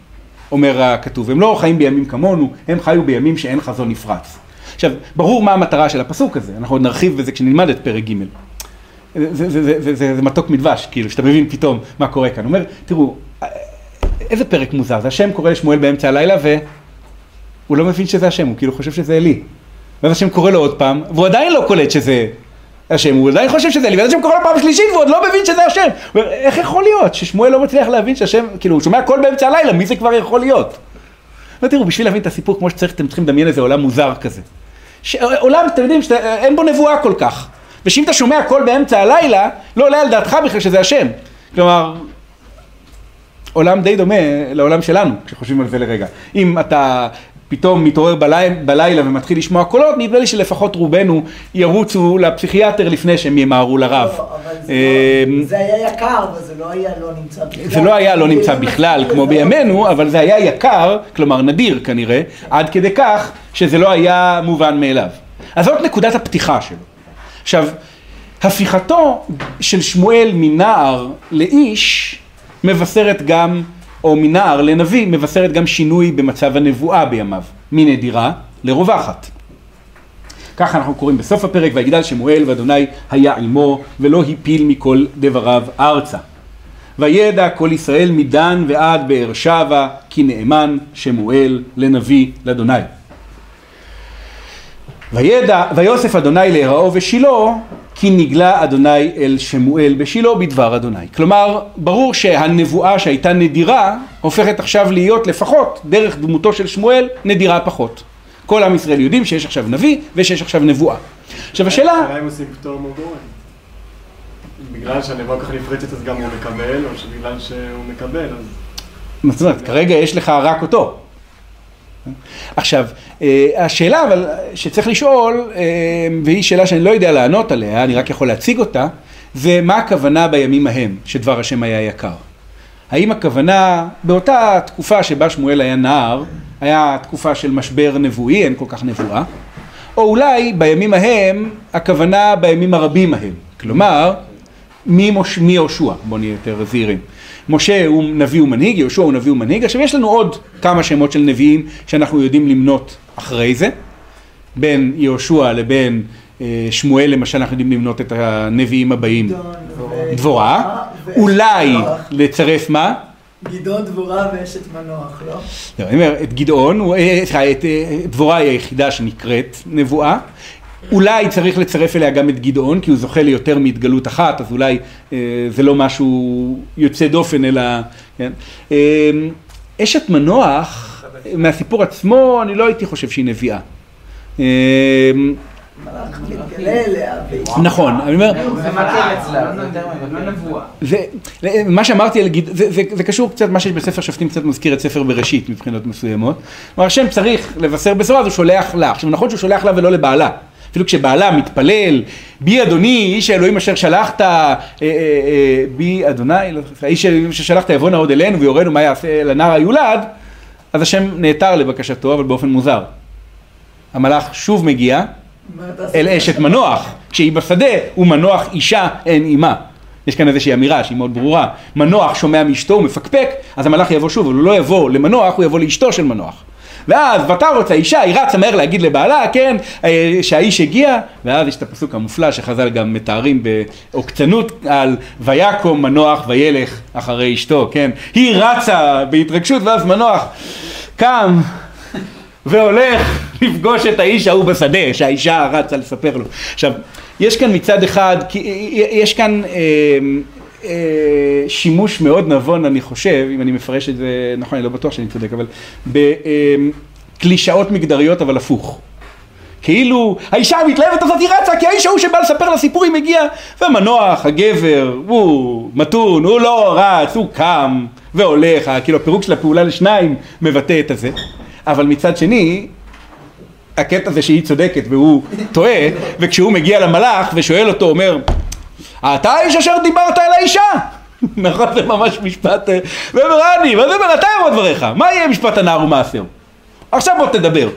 S1: אומר הכתוב, הם לא חיים בימים כמונו, הם חיו בימים שאין חזון נפרץ. עכשיו, ברור מה המטרה של הפסוק הזה, אנחנו עוד נרחיב בזה כשנלמד את פרק ג'. זה, זה, זה, זה, זה, זה מתוק מדבש, כאילו, שאתה מבין פתאום מה קורה כאן. הוא אומר, תראו, איזה פרק מוזר, זה השם קורא לשמואל באמצע הלילה והוא לא מבין שזה השם, הוא כאילו חושב שזה אלי. ואז השם קורא לו עוד פעם, והוא עדיין לא קולט שזה השם, הוא עדיין חושב שזה אלי, ואז השם קורא לו פעם שלישית והוא עוד לא מבין שזה השם. איך יכול להיות ששמואל לא מצליח להבין שהשם, כאילו, הוא שומע קול באמצע הלילה, מי זה כבר יכול להיות? ותראו, בשביל להבין את הסיפור כמו שצריך, אתם צריכים לדמיין איזה עולם מוזר כזה. ש... עולם, אתם יודעים, שאתה, אין בו נבואה כל כך. ושאם אתה שומע קול באמצע הלילה, לא עולה על דעתך בכלל שזה השם. כלומר, עולם די דומה לעולם שלנו, כשחושבים על זה לרגע. אם אתה פתאום מתעורר בלילה, בלילה ומתחיל לשמוע קולות, נדמה לי שלפחות רובנו ירוצו לפסיכיאטר לפני שהם ימהרו לרב.
S3: לא, אבל זה לא- זה היה יקר, אבל זה לא היה לא נמצא בכלל.
S1: זה לא היה לא נמצא בכלל כמו בימינו, אבל זה היה יקר, כלומר נדיר כנראה, עד כדי כך שזה לא היה מובן מאליו. אז זאת נקודת הפתיחה שלו. עכשיו, הפיכתו של שמואל מנער לאיש מבשרת גם, או מנער לנביא, מבשרת גם שינוי במצב הנבואה בימיו, מנדירה לרווחת. ככה אנחנו קוראים בסוף הפרק, ויגדל שמואל ואדוני היה עמו ולא הפיל מכל דבריו ארצה. וידע כל ישראל מדן ועד באר שבע כי נאמן שמואל לנביא לאדוני. וידע, ויוסף אדוני להיראו ושילה כי נגלה אדוני אל שמואל בשילה בדבר אדוני. כלומר, ברור שהנבואה שהייתה נדירה הופכת עכשיו להיות לפחות דרך דמותו של שמואל נדירה פחות. כל עם ישראל יודעים שיש עכשיו נביא ושיש עכשיו נבואה. עכשיו השאלה...
S2: השאלה אם עושים פטור מגורן. בגלל שהנבואה ככה נפרצת אז גם הוא מקבל, או שבגלל שהוא מקבל אז...
S1: זאת אומרת, כרגע יש לך רק אותו. עכשיו, אה, השאלה אבל שצריך לשאול, אה, והיא שאלה שאני לא יודע לענות עליה, אני רק יכול להציג אותה, זה מה הכוונה בימים ההם שדבר השם היה יקר. האם הכוונה באותה תקופה שבה שמואל היה נער, היה תקופה של משבר נבואי, אין כל כך נבואה, או אולי בימים ההם, הכוונה בימים הרבים ההם. כלומר, מיהושע, בואו נהיה יותר זהירים. משה הוא נביא ומנהיג, יהושע הוא נביא ומנהיג, עכשיו יש לנו עוד כמה שמות של נביאים שאנחנו יודעים למנות אחרי זה, בין יהושע לבין אה, שמואל למשל אנחנו יודעים למנות את הנביאים הבאים, דבורה, אולי. לצרף מה?
S3: גדעון דבורה ואשת מנוח, לא?
S1: לא, אני אומר, את גדעון, אה, סליחה, את אה, דבורה היא היחידה שנקראת נבואה, אולי צריך לצרף אליה גם את גדעון, כי הוא זוכה ליותר מהתגלות אחת, אז אולי אה, זה לא משהו יוצא דופן, אלא... כן? אה, אשת מנוח, מהסיפור עצמו, אני לא הייתי חושב שהיא נביאה. אה, נכון, אני אומר.
S6: זה,
S1: מה שאמרתי על זה, זה קשור קצת, מה שיש בספר שופטים קצת מזכיר את ספר בראשית מבחינות מסוימות. כלומר, השם צריך לבשר בשורה, אז הוא שולח לה. עכשיו, נכון שהוא שולח לה ולא לבעלה. אפילו כשבעלה מתפלל, בי אדוני, איש האלוהים אשר שלחת, אה, אה, אה, בי אדוני, לא האיש האלוהים אשר שלחת יבוא נא עוד אלינו ויורנו מה יעשה לנער היולד, אז השם נעתר לבקשתו, אבל באופן מוזר. המלאך שוב מגיע אל? אשת מנוח, כשהיא בשדה, ומנוח אישה אין אימה. יש כאן איזושהי אמירה שהיא מאוד ברורה. מנוח שומע מאשתו, הוא מפקפק, אז המלאך יבוא שוב, אבל הוא לא יבוא למנוח, הוא יבוא לאשתו של מנוח. ואז ותרוץ האישה, היא רצה מהר להגיד לבעלה, כן, אה, שהאיש הגיע, ואז יש את הפסוק המופלא שחז"ל גם מתארים בעוקצנות על ויקום מנוח וילך אחרי אשתו, כן. היא רצה בהתרגשות, ואז מנוח קם, והולך לפגוש את האיש ההוא בשדה, שהאישה רצה לספר לו. עכשיו, יש כאן מצד אחד, כי- יש כאן אה, אה, שימוש מאוד נבון, אני חושב, אם אני מפרש את זה, נכון, אני לא בטוח שאני צודק, אבל בקלישאות מגדריות, אבל הפוך. כאילו, האישה המתלהבת הזאת היא רצה, כי האיש ההוא שבא לספר לה סיפורים מגיע, והמנוח, הגבר, הוא מתון, הוא לא רץ, הוא קם והולך, כאילו הפירוק של הפעולה לשניים מבטא את הזה. אבל מצד שני, הקטע זה שהיא צודקת והוא טועה, וכשהוא מגיע למלאך ושואל אותו, אומר, אתה האיש אשר דיברת אל האישה? [laughs] נכון, זה ממש משפט, אה, ואז הוא אומר, אתה יבוא דבריך, מה יהיה משפט הנער ומעשהו? עכשיו בוא תדבר.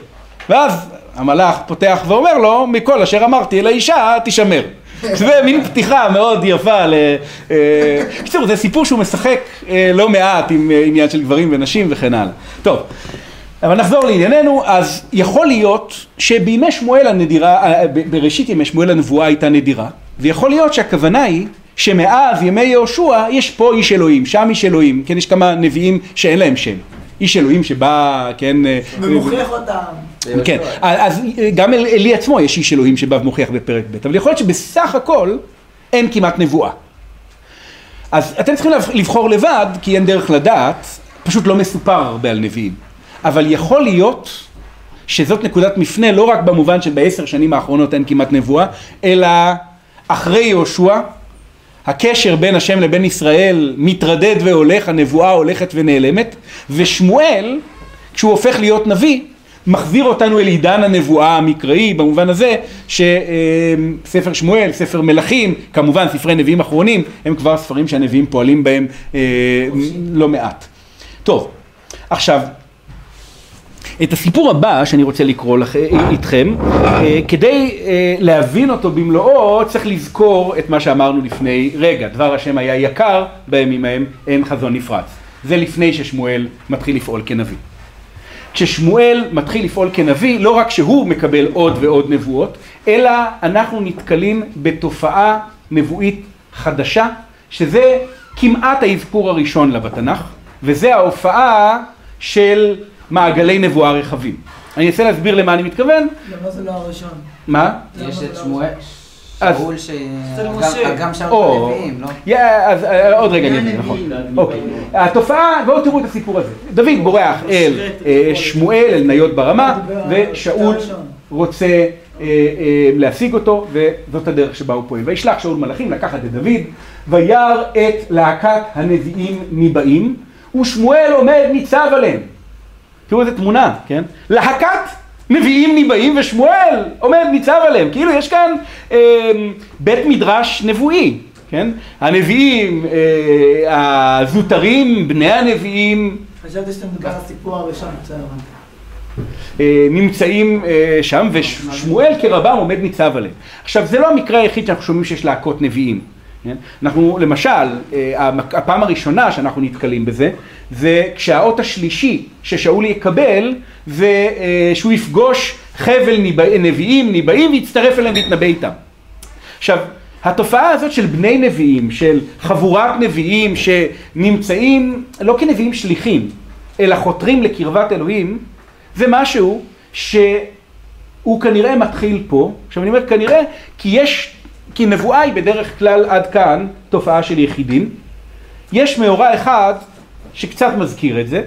S1: ואז המלאך פותח ואומר לו, מכל אשר אמרתי אל האישה, תשמר. [laughs] זה מין פתיחה מאוד יפה ל... אה, בקיצור, זה סיפור שהוא משחק אה, לא מעט עם אה, עניין של גברים ונשים וכן הלאה. טוב, אבל נחזור לענייננו, אז יכול להיות שבימי שמואל הנדירה, אה, בראשית ימי שמואל הנבואה הייתה נדירה, ויכול להיות שהכוונה היא שמאז ימי יהושע יש פה איש אלוהים, שם איש אלוהים, כן, יש כמה נביאים שאין להם שם. איש אלוהים שבא, כן, אה,
S3: ומוכיח אותם.
S1: כן, אז גם אל, אלי עצמו יש איש אלוהים שבא ומוכיח בפרק ב', אבל יכול להיות שבסך הכל אין כמעט נבואה. אז אתם צריכים לבח- לבחור לבד, כי אין דרך לדעת, פשוט לא מסופר הרבה על נביאים. אבל יכול להיות שזאת נקודת מפנה לא רק במובן שבעשר שנים האחרונות אין כמעט נבואה, אלא אחרי יהושע, הקשר בין השם לבין ישראל מתרדד והולך, הנבואה הולכת ונעלמת, ושמואל, כשהוא הופך להיות נביא, מחזיר אותנו אל עידן הנבואה המקראי, במובן הזה שספר שמואל, ספר מלכים, כמובן ספרי נביאים אחרונים, הם כבר ספרים שהנביאים פועלים בהם אה, לא מעט. טוב, עכשיו, את הסיפור הבא שאני רוצה לקרוא לכ... איתכם, אה, כדי אה, להבין אותו במלואו צריך לזכור את מה שאמרנו לפני רגע, דבר השם היה יקר בימים ההם, אין חזון נפרץ. זה לפני ששמואל מתחיל לפעול כנביא. כששמואל מתחיל לפעול כנביא, לא רק שהוא מקבל עוד ועוד נבואות, אלא אנחנו נתקלים בתופעה נבואית חדשה, שזה כמעט האזכור הראשון לה בתנ"ך, וזה ההופעה של מעגלי נבואה רחבים. אני אנסה להסביר למה אני מתכוון.
S3: למה זה לא הראשון?
S1: מה?
S6: יש את
S3: זה
S6: שמואל, שאול, ש...
S3: זה
S6: גם- שם
S1: או,
S6: הנביאים, לא?
S1: יא, אז אה, עוד רגע אני נכון. אוקיי. התופעה, בואו תראו את הסיפור הזה. דוד בורח אל אה, שמואל, אל ניות ברמה, ושאול רוצה אה, אה, להשיג אותו, וזאת הדרך שבה הוא פועל. וישלח שאול מלאכים לקחת את דוד, וירא את להקת הנביאים ניבאים, ושמואל עומד ניצב עליהם. תראו איזה תמונה, כן? להקת נביאים ניבאים ושמואל עומד ניצב עליהם. כאילו יש כאן אה, בית מדרש נבואי, כן? הנביאים, אה, הזוטרים, בני הנביאים,
S3: חשבתי שאתה מדבר על הסיפור הראשון, בסדר.
S1: אה, נמצאים אה, שם, ושמואל כרבם עומד ניצב עליהם. עכשיו, זה לא המקרה היחיד שאנחנו שומעים שיש להקות נביאים. כן? אנחנו, למשל, אה, הפעם הראשונה שאנחנו נתקלים בזה, זה כשהאות השלישי ששאול יקבל, זה אה, שהוא יפגוש חבל נביאים, ניבאים, ויצטרף אליהם ויתנבא איתם. עכשיו, התופעה הזאת של בני נביאים, של חבורת נביאים שנמצאים לא כנביאים שליחים, אלא חותרים לקרבת אלוהים, זה משהו הוא כנראה מתחיל פה, עכשיו אני אומר כנראה, כי יש, כי נבואה היא בדרך כלל עד כאן תופעה של יחידים. יש מאורע אחד שקצת מזכיר את זה,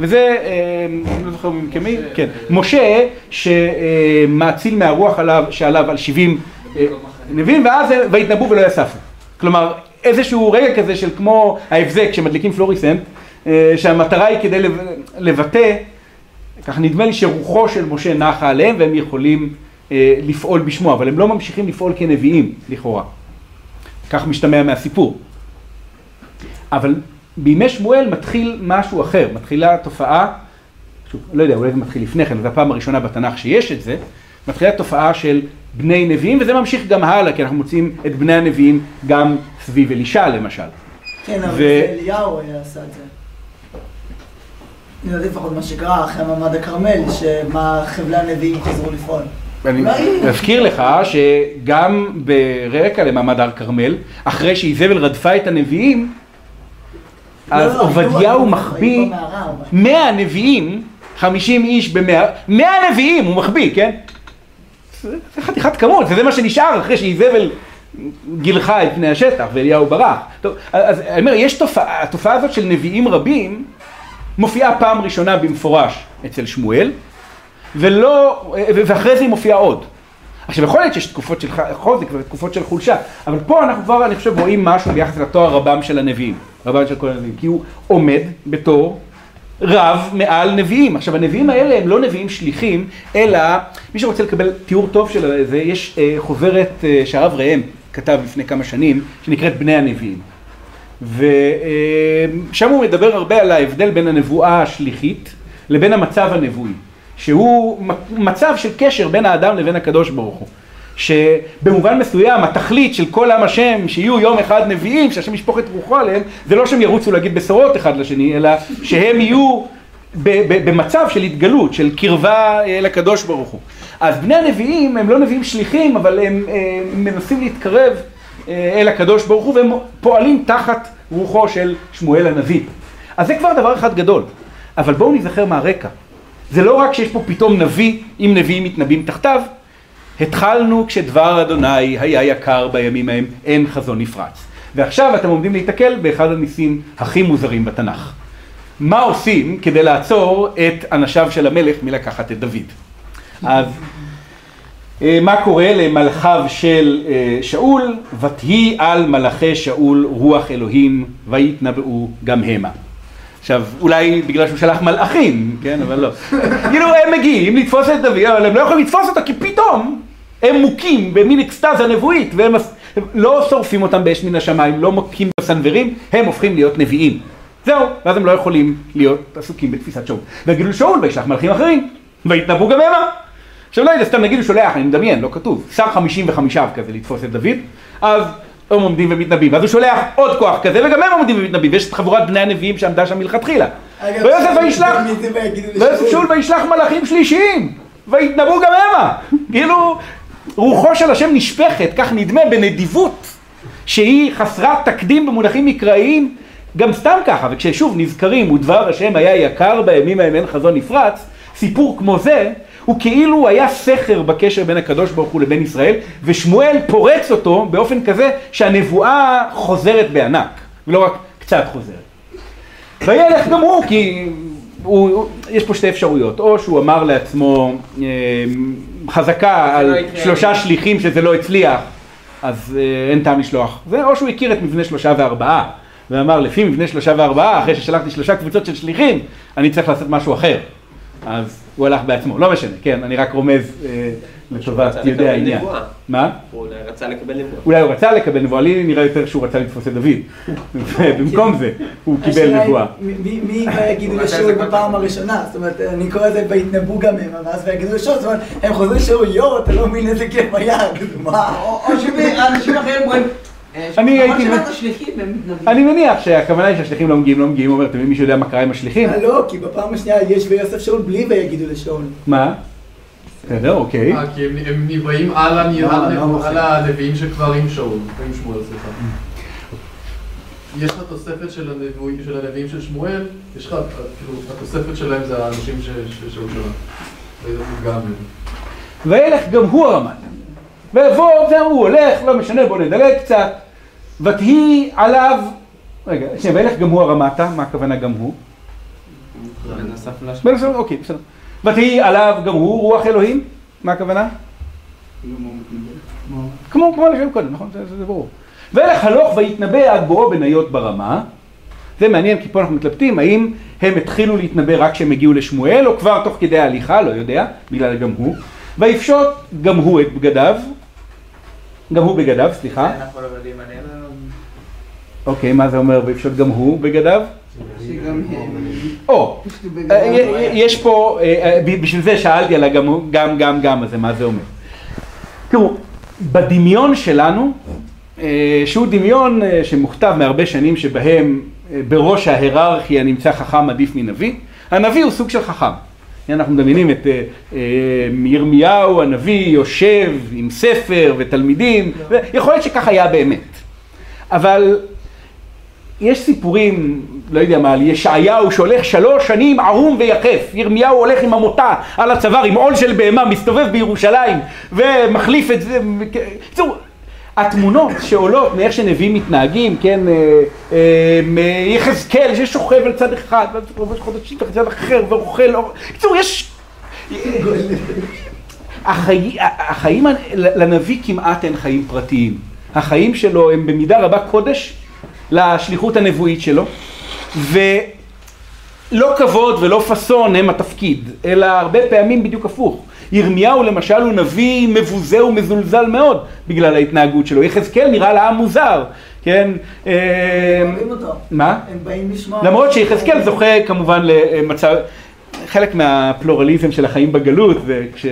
S1: וזה, אה, אני לא זוכר מכמי, כן, משה שמאציל מהרוח עליו, שעליו על 70 אה, נביאים, ואז ויתנבאו ולא יספו. כלומר, איזשהו רגע כזה של כמו ההבזק שמדליקים פלוריסנט, אה, שהמטרה היא כדי לב- לבטא, ככה נדמה לי שרוחו של משה נחה עליהם והם יכולים לפעול בשמו, אבל הם לא ממשיכים לפעול כנביאים, לכאורה. כך משתמע מהסיפור. אבל בימי שמואל מתחיל משהו אחר, מתחילה תופעה, שוב, לא יודע, אולי זה מתחיל לפני כן, זו הפעם הראשונה בתנ"ך שיש את זה, מתחילה תופעה של בני נביאים, וזה ממשיך גם הלאה, כי אנחנו מוצאים את בני הנביאים גם סביב אלישע למשל.
S3: כן, אבל
S1: ו-
S3: זה אליהו היה עשה את זה. אני יודע לפחות מה שקרה אחרי מעמד הכרמל, שמה חבלי הנביאים חזרו לפעול.
S1: אני אזכיר לך שגם ברקע למעמד הר כרמל, אחרי שאיזבל רדפה את הנביאים, אז
S3: לא, לא,
S1: עובדיהו מחביא
S3: היו במערה, אבל-
S1: מאה נביאים, חמישים איש במאה, מאה נביאים הוא מחביא, כן? זה חתיכת כמות, וזה מה שנשאר אחרי שאיזבל גילחה את פני השטח ואליהו ברח. טוב, אז אני אומר, יש תופעה, התופעה הזאת של נביאים רבים מופיעה פעם ראשונה במפורש אצל שמואל, ולא, ואחרי זה היא מופיעה עוד. עכשיו יכול להיות שיש תקופות של חוזק ותקופות של חולשה, אבל פה אנחנו כבר, אני חושב, רואים משהו ביחס לתואר רבם של הנביאים, רבם של כל הנביאים, כי הוא עומד בתור רב מעל נביאים. עכשיו הנביאים האלה הם לא נביאים שליחים, אלא מי שרוצה לקבל תיאור טוב של זה, יש אה, חוברת אה, שהרב ראם כתב לפני כמה שנים, שנקראת בני הנביאים. ושם הוא מדבר הרבה על ההבדל בין הנבואה השליחית לבין המצב הנבואי, שהוא מצב של קשר בין האדם לבין הקדוש ברוך הוא. שבמובן מסוים התכלית של כל עם השם שיהיו יום אחד נביאים, שהשם ישפוך את רוחו עליהם, זה לא שהם ירוצו להגיד בשורות אחד לשני, אלא שהם יהיו במצב של התגלות, של קרבה אה, לקדוש ברוך הוא. אז בני הנביאים הם לא נביאים שליחים, אבל הם אה, מנסים להתקרב אה, אל הקדוש ברוך הוא, והם פועלים תחת רוחו של שמואל הנביא. אז זה כבר דבר אחד גדול. אבל בואו נזכר מהרקע. זה לא רק שיש פה פתאום נביא, אם נביאים מתנבאים תחתיו, התחלנו כשדבר אדוני היה יקר בימים ההם, אין חזון נפרץ. ועכשיו אתם עומדים להיתקל באחד הניסים הכי מוזרים בתנ"ך. מה עושים כדי לעצור את אנשיו של המלך מלקחת את דוד? אז אה, מה קורה למלאכיו של אה, שאול? ותהי על מלאכי שאול רוח אלוהים ויתנבאו גם המה. עכשיו, אולי בגלל שהוא שלח מלאכים, כן, אבל לא. כאילו, הם מגיעים לתפוס את דוד, אבל הם לא יכולים לתפוס אותו, כי פתאום הם מוכים במין אקסטזה נבואית, והם הם לא שורפים אותם באש מן השמיים, לא מוכים בסנוורים, הם הופכים להיות נביאים. זהו, ואז הם לא יכולים להיות עסוקים בתפיסת שאול. ויגידו לשאול, וישלח מלאכים אחרים, ויתנבאו גם המה. עכשיו לא יודע, סתם נגיד הוא שולח, אני מדמיין, לא כתוב, שר חמישים וחמישה כזה לתפוס את דוד, אז הם עומדים ומתנבאים, ואז הוא שולח עוד כוח כזה, וגם הם עומדים ומתנבאים, ויש את חבורת בני הנביאים שעמדה שם מלכתחילה. ויוסף וישלח, ויוסף שאול וישלח מלאכים שלישיים, ויתנבאו גם המה. כאילו, רוחו של השם נשפכת, כך נדמה, בנדיבות, שהיא חסרת תקדים במונחים מקראיים, גם סתם ככה, וכששוב נזכרים, ודבר השם היה יקר בימים ההם אין חזון נפרץ, סיפור כמו זה, הוא כאילו היה סכר בקשר בין הקדוש ברוך הוא לבין ישראל, ושמואל פורץ אותו באופן כזה שהנבואה חוזרת בענק, ולא רק קצת חוזרת. וילך גם הוא, כי הוא, הוא, יש פה שתי אפשרויות, או שהוא אמר לעצמו אה, חזקה על
S5: יקרה.
S1: שלושה שליחים שזה לא הצליח, אז אה, אין טעם לשלוח זה, או שהוא הכיר את מבנה שלושה וארבעה, ואמר לפי מבנה שלושה וארבעה, אחרי ששלחתי שלושה קבוצות של שליחים, אני צריך לעשות משהו אחר. אז הוא הלך בעצמו, לא משנה, כן, אני רק רומז אה, לטובת יודעי העניין. מה?
S7: הוא אולי רצה לקבל נבואה.
S1: אולי הוא רצה לקבל נבואה, לי נראה יותר שהוא רצה לתפוס את דוד. ובמקום זה, הוא קיבל
S3: השאלה היא,
S1: נבואה.
S3: מי-
S5: רצה
S3: לשאול בפעם. הראשונה? זאת אומרת, אני קורא לזה ויתנבאו גם הם, ואז ויגידו לשאול, זאת אומרת, הם חוזרים לשאול, יואו, אתה לא מבין איזה כיף היה, [laughs] מה?
S6: או שאנשים אחרים אומרים,
S1: אני
S6: נכון
S1: הייתי-. אני מניח שהכוונה היא שהשליחים לא מגיעים, לא מגיעים, הוא אומר, אתם מישהו יודע מה קרה עם השליחים?
S3: אה, לא, כי בפעם השנייה יש ויוסף שאול בלי ויגידו לשאול.
S1: מה? בסדר, אוקיי.
S4: אה, כי הם הם נבראים על
S3: לא, לא
S4: הנביאים שכבר עם שאול, עם שמואל, סליחה. יש לך תוספת של הנבואים- של הנביאים של שמואל, יש לך, אה, כאילו, התוספת שלהם זה האנשים ש- ש- שאול שלח. איזה פתגם הם.
S1: וילך גם הוא הרמת. ויבוא, זהו, הוא הולך, לא משנה, בוא נדלג קצת. ותהי עליו, רגע, שנייה, וילך גם הוא הרמתה, מה הכוונה גם הוא? אוקיי, בסדר. ותהי עליו גם הוא רוח אלוהים, מה הכוונה? כמו, כמו לשם קודם, נכון? זה ברור. וילך הלוך ויתנבא עד בואו בניות ברמה. זה מעניין, כי פה אנחנו מתלבטים, האם הם התחילו להתנבא רק כשהם הגיעו לשמואל, או כבר תוך כדי ההליכה, לא יודע, בגלל גם הוא. ויפשוט גם הוא את בגדיו, גם הוא בגדיו, סליחה.
S5: אנחנו לא יודעים עליהם.
S1: אוקיי, מה זה אומר ויפשוט גם הוא בגדיו?
S6: שגם הם...
S1: או, אה, יש פה, אה, אה, בשביל זה שאלתי על הגם גם גם גם הזה, מה זה אומר. תראו, בדמיון שלנו, אה, שהוא דמיון אה, שמוכתב מהרבה שנים שבהם אה, בראש ההיררכיה נמצא חכם עדיף מנביא, הנביא הוא סוג של חכם. אנחנו מדמיינים את אה, אה, ירמיהו הנביא יושב עם ספר ותלמידים, ויכול להיות שכך היה באמת. אבל יש סיפורים, לא יודע מה, על ישעיהו שהולך שלוש שנים ערום ויחף. ירמיהו הולך עם המוטה על הצוואר, עם עול של בהמה, מסתובב בירושלים ומחליף את זה. בקיצור, התמונות שעולות מאיך שנביאים מתנהגים, כן, אה, אה, מיחזקאל ששוכב על צד אחד, ואז עובר חודשים על צד אחר ואוכל, בקיצור, יש... החיים לנביא כמעט אין חיים פרטיים. החיים שלו הם במידה רבה קודש לשליחות הנבואית שלו, ולא כבוד ולא פאסון הם התפקיד, אלא הרבה פעמים בדיוק הפוך. ירמיהו למשל הוא נביא מבוזה ומזולזל מאוד בגלל ההתנהגות שלו. יחזקאל נראה לעם מוזר, כן? אה. מה?
S3: הם באים לשמוע.
S1: למרות שיחזקאל זוכה כמובן למצב, חלק מהפלורליזם של החיים בגלות, וכש...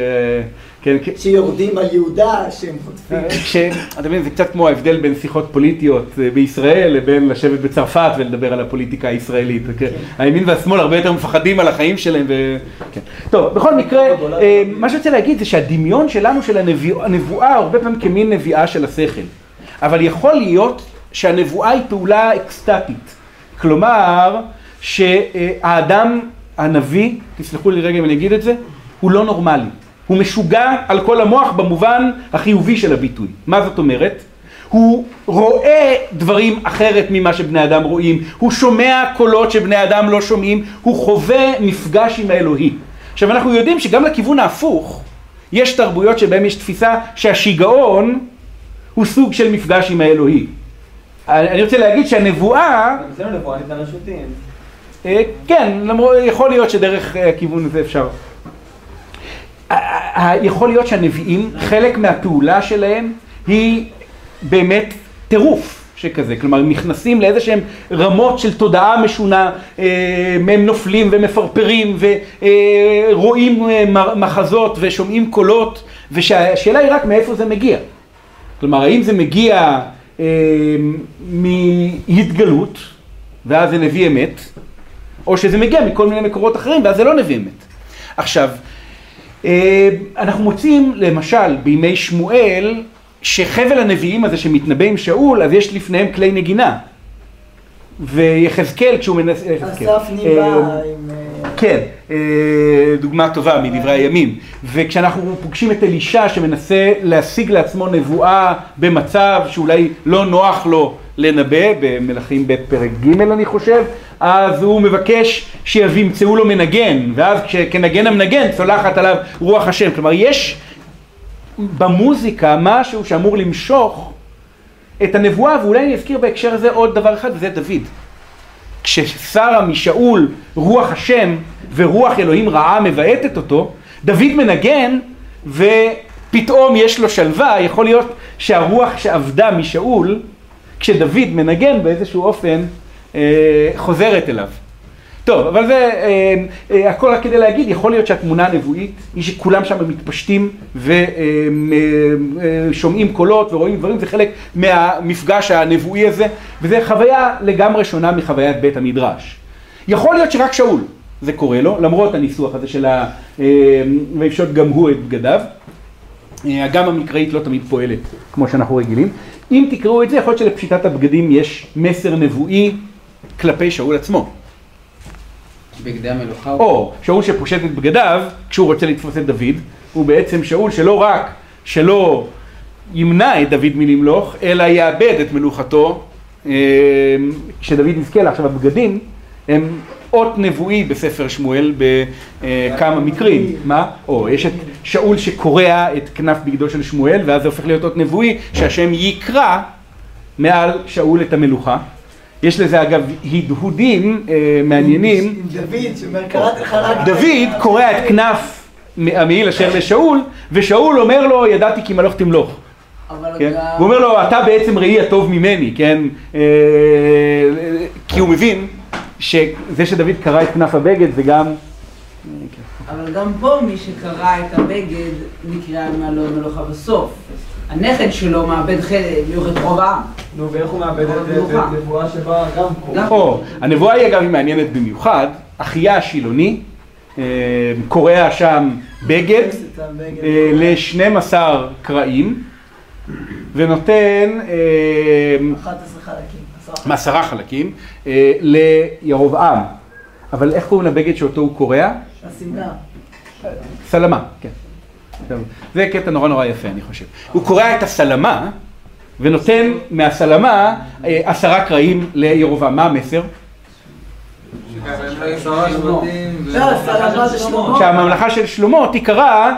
S1: כן, כ-
S3: שיורדים על יהודה, שהם חוטפים.
S1: כש... אתה מבין, זה קצת כמו ההבדל בין שיחות פוליטיות אה, בישראל לבין לשבת בצרפת ולדבר על הפוליטיקה הישראלית. כן? הימין והשמאל הרבה יותר מפחדים על החיים שלהם. כן. טוב, בכל מקרה, אה, מה שאני רוצה להגיד זה שהדמיון שלנו של הנבוא... הנבואה הרבה פעמים כמין נביאה של השכל. אבל יכול להיות שהנבואה היא פעולה אקסטטית. כלומר, שהאדם, הנביא, תסלחו לי רגע אם אני אגיד את זה, הוא לא נורמלי. הוא משוגע על כל המוח במובן החיובי של הביטוי. מה זאת אומרת? הוא רואה דברים אחרת ממה שבני אדם רואים, הוא שומע קולות שבני אדם לא שומעים, הוא חווה מפגש עם האלוהי. עכשיו אנחנו יודעים שגם לכיוון ההפוך, יש תרבויות שבהן יש תפיסה שהשיגעון הוא סוג של מפגש עם האלוהי. אני רוצה להגיד שהנבואה,
S5: אצלנו נבואה ניתן לשוטים.
S1: אה, כן, יכול להיות שדרך אה, הכיוון הזה אפשר. יכול להיות שהנביאים, חלק מהפעולה שלהם היא באמת טירוף שכזה, כלומר הם נכנסים לאיזה שהם רמות של תודעה משונה, אה, הם נופלים ומפרפרים ורואים אה, מ- מחזות ושומעים קולות, והשאלה היא רק מאיפה זה מגיע. כלומר, האם זה מגיע אה, מהתגלות, ואז זה נביא אמת, או שזה מגיע מכל מיני מקורות אחרים, ואז זה לא נביא אמת. עכשיו, אה, אנחנו מוצאים למשל בימי שמואל שחבל הנביאים הזה שמתנבא עם שאול אז יש לפניהם כלי נגינה. ויחזקאל כשהוא מנסה, יחזקאל,
S3: אסף ניבא
S1: אה,
S3: עם... אה,
S1: כן, אה, דוגמה טובה מדברי הימים. וכשאנחנו פוגשים את אלישע שמנסה להשיג לעצמו נבואה במצב שאולי לא נוח לו לנבא, במלכים ב' פרק ג' אני חושב, אז הוא מבקש שימצאו לו מנגן, ואז כנגן המנגן צולחת עליו רוח השם. כלומר, יש במוזיקה משהו שאמור למשוך את הנבואה, ואולי אני אזכיר בהקשר הזה עוד דבר אחד, וזה דוד. כששרה משאול רוח השם ורוח אלוהים רעה מבעטת אותו, דוד מנגן ופתאום יש לו שלווה, יכול להיות שהרוח שעבדה משאול, כשדוד מנגן באיזשהו אופן אה, חוזרת אליו. טוב, אבל זה אה, אה, הכל רק כדי להגיד, יכול להיות שהתמונה הנבואית היא שכולם שם מתפשטים ושומעים קולות ורואים דברים, זה חלק מהמפגש הנבואי הזה, וזה חוויה לגמרי שונה מחוויית בית המדרש. יכול להיות שרק שאול זה קורה לו, למרות הניסוח הזה של ה... אה, ויפשוט גם הוא את בגדיו. אה, הגם המקראית לא תמיד פועלת כמו שאנחנו רגילים. אם תקראו את זה, יכול להיות שלפשיטת הבגדים יש מסר נבואי כלפי שאול עצמו.
S6: בגדי המלוכה.
S1: או שאול שפושט את בגדיו כשהוא רוצה לתפוס את דוד, הוא בעצם שאול שלא רק שלא ימנע את דוד מלמלוך, אלא יאבד את מלוכתו. אה, כשדוד יזכה לה, עכשיו הבגדים הם אות נבואי בספר שמואל בכמה מקרים. מה? או, יש את שאול שקורע את כנף בגדו של שמואל, ואז זה הופך להיות אות נבואי, שהשם יקרא מעל שאול את המלוכה. יש לזה אגב הדהודים אה, מעניינים.
S3: דוד, שאומר, קראתי לך רק...
S1: דוד קורע את כנף המעיל אשר לשאול, ושאול אומר לו, ידעתי כי מלוך תמלוך. כן?
S6: גם...
S1: הוא אומר לו, אתה בעצם ראי הטוב ממני, כן? אה, כי הוא מבין שזה שדוד קרע את כנף הבגד זה גם...
S6: אבל גם פה מי שקרא את הבגד נקרא מעלו מלוכה בסוף. הנכד שלו מאבד חלק, מיוחד רובעם.
S2: נו, ואיך הוא מאבד את זה?
S6: מלוכה.
S2: זה נבואה שבאה גם פה.
S1: הנבואה היא אגב מעניינת במיוחד, אחיה השילוני אה, קורע שם בגד. אה, ל-12 קרעים ונותן אה,
S3: 11 חלקים. עשרה.
S1: מעשרה חלקים אה, לירבעם. אבל איך קוראים לבגד שאותו הוא קורע?
S3: השמלה.
S1: סלמה, כן. זה קטע נורא נורא יפה אני חושב. הוא קורע את הסלמה ונותן מהסלמה אה, עשרה קרעים לירבעם. מה המסר?
S3: לא, זה שלמה.
S1: שהממלכה של שלמה תיקרא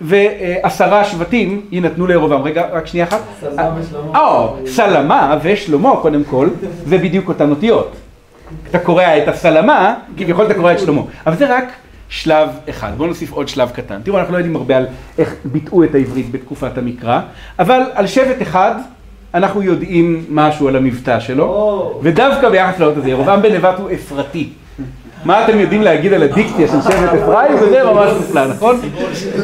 S1: ועשרה שבטים יינתנו לירבעם. רגע, רק שנייה אחת.
S2: סלמה ושלמה.
S1: או, סלמה ושלמה קודם כל, זה בדיוק אותן אותיות. אתה קורע את הסלמה, כביכול אתה קורע את שלמה. אבל זה רק שלב אחד. בואו נוסיף עוד שלב קטן. תראו, אנחנו לא יודעים הרבה על איך ביטאו את העברית בתקופת המקרא, אבל על שבט אחד אנחנו יודעים משהו על המבטא שלו,
S2: או.
S1: ודווקא ביחס לאות הזה, ירבעם בן נבט הוא אפרתי. מה אתם יודעים להגיד על הדיקציה של שבט אפרים? וזה ממש מופלא, נכון?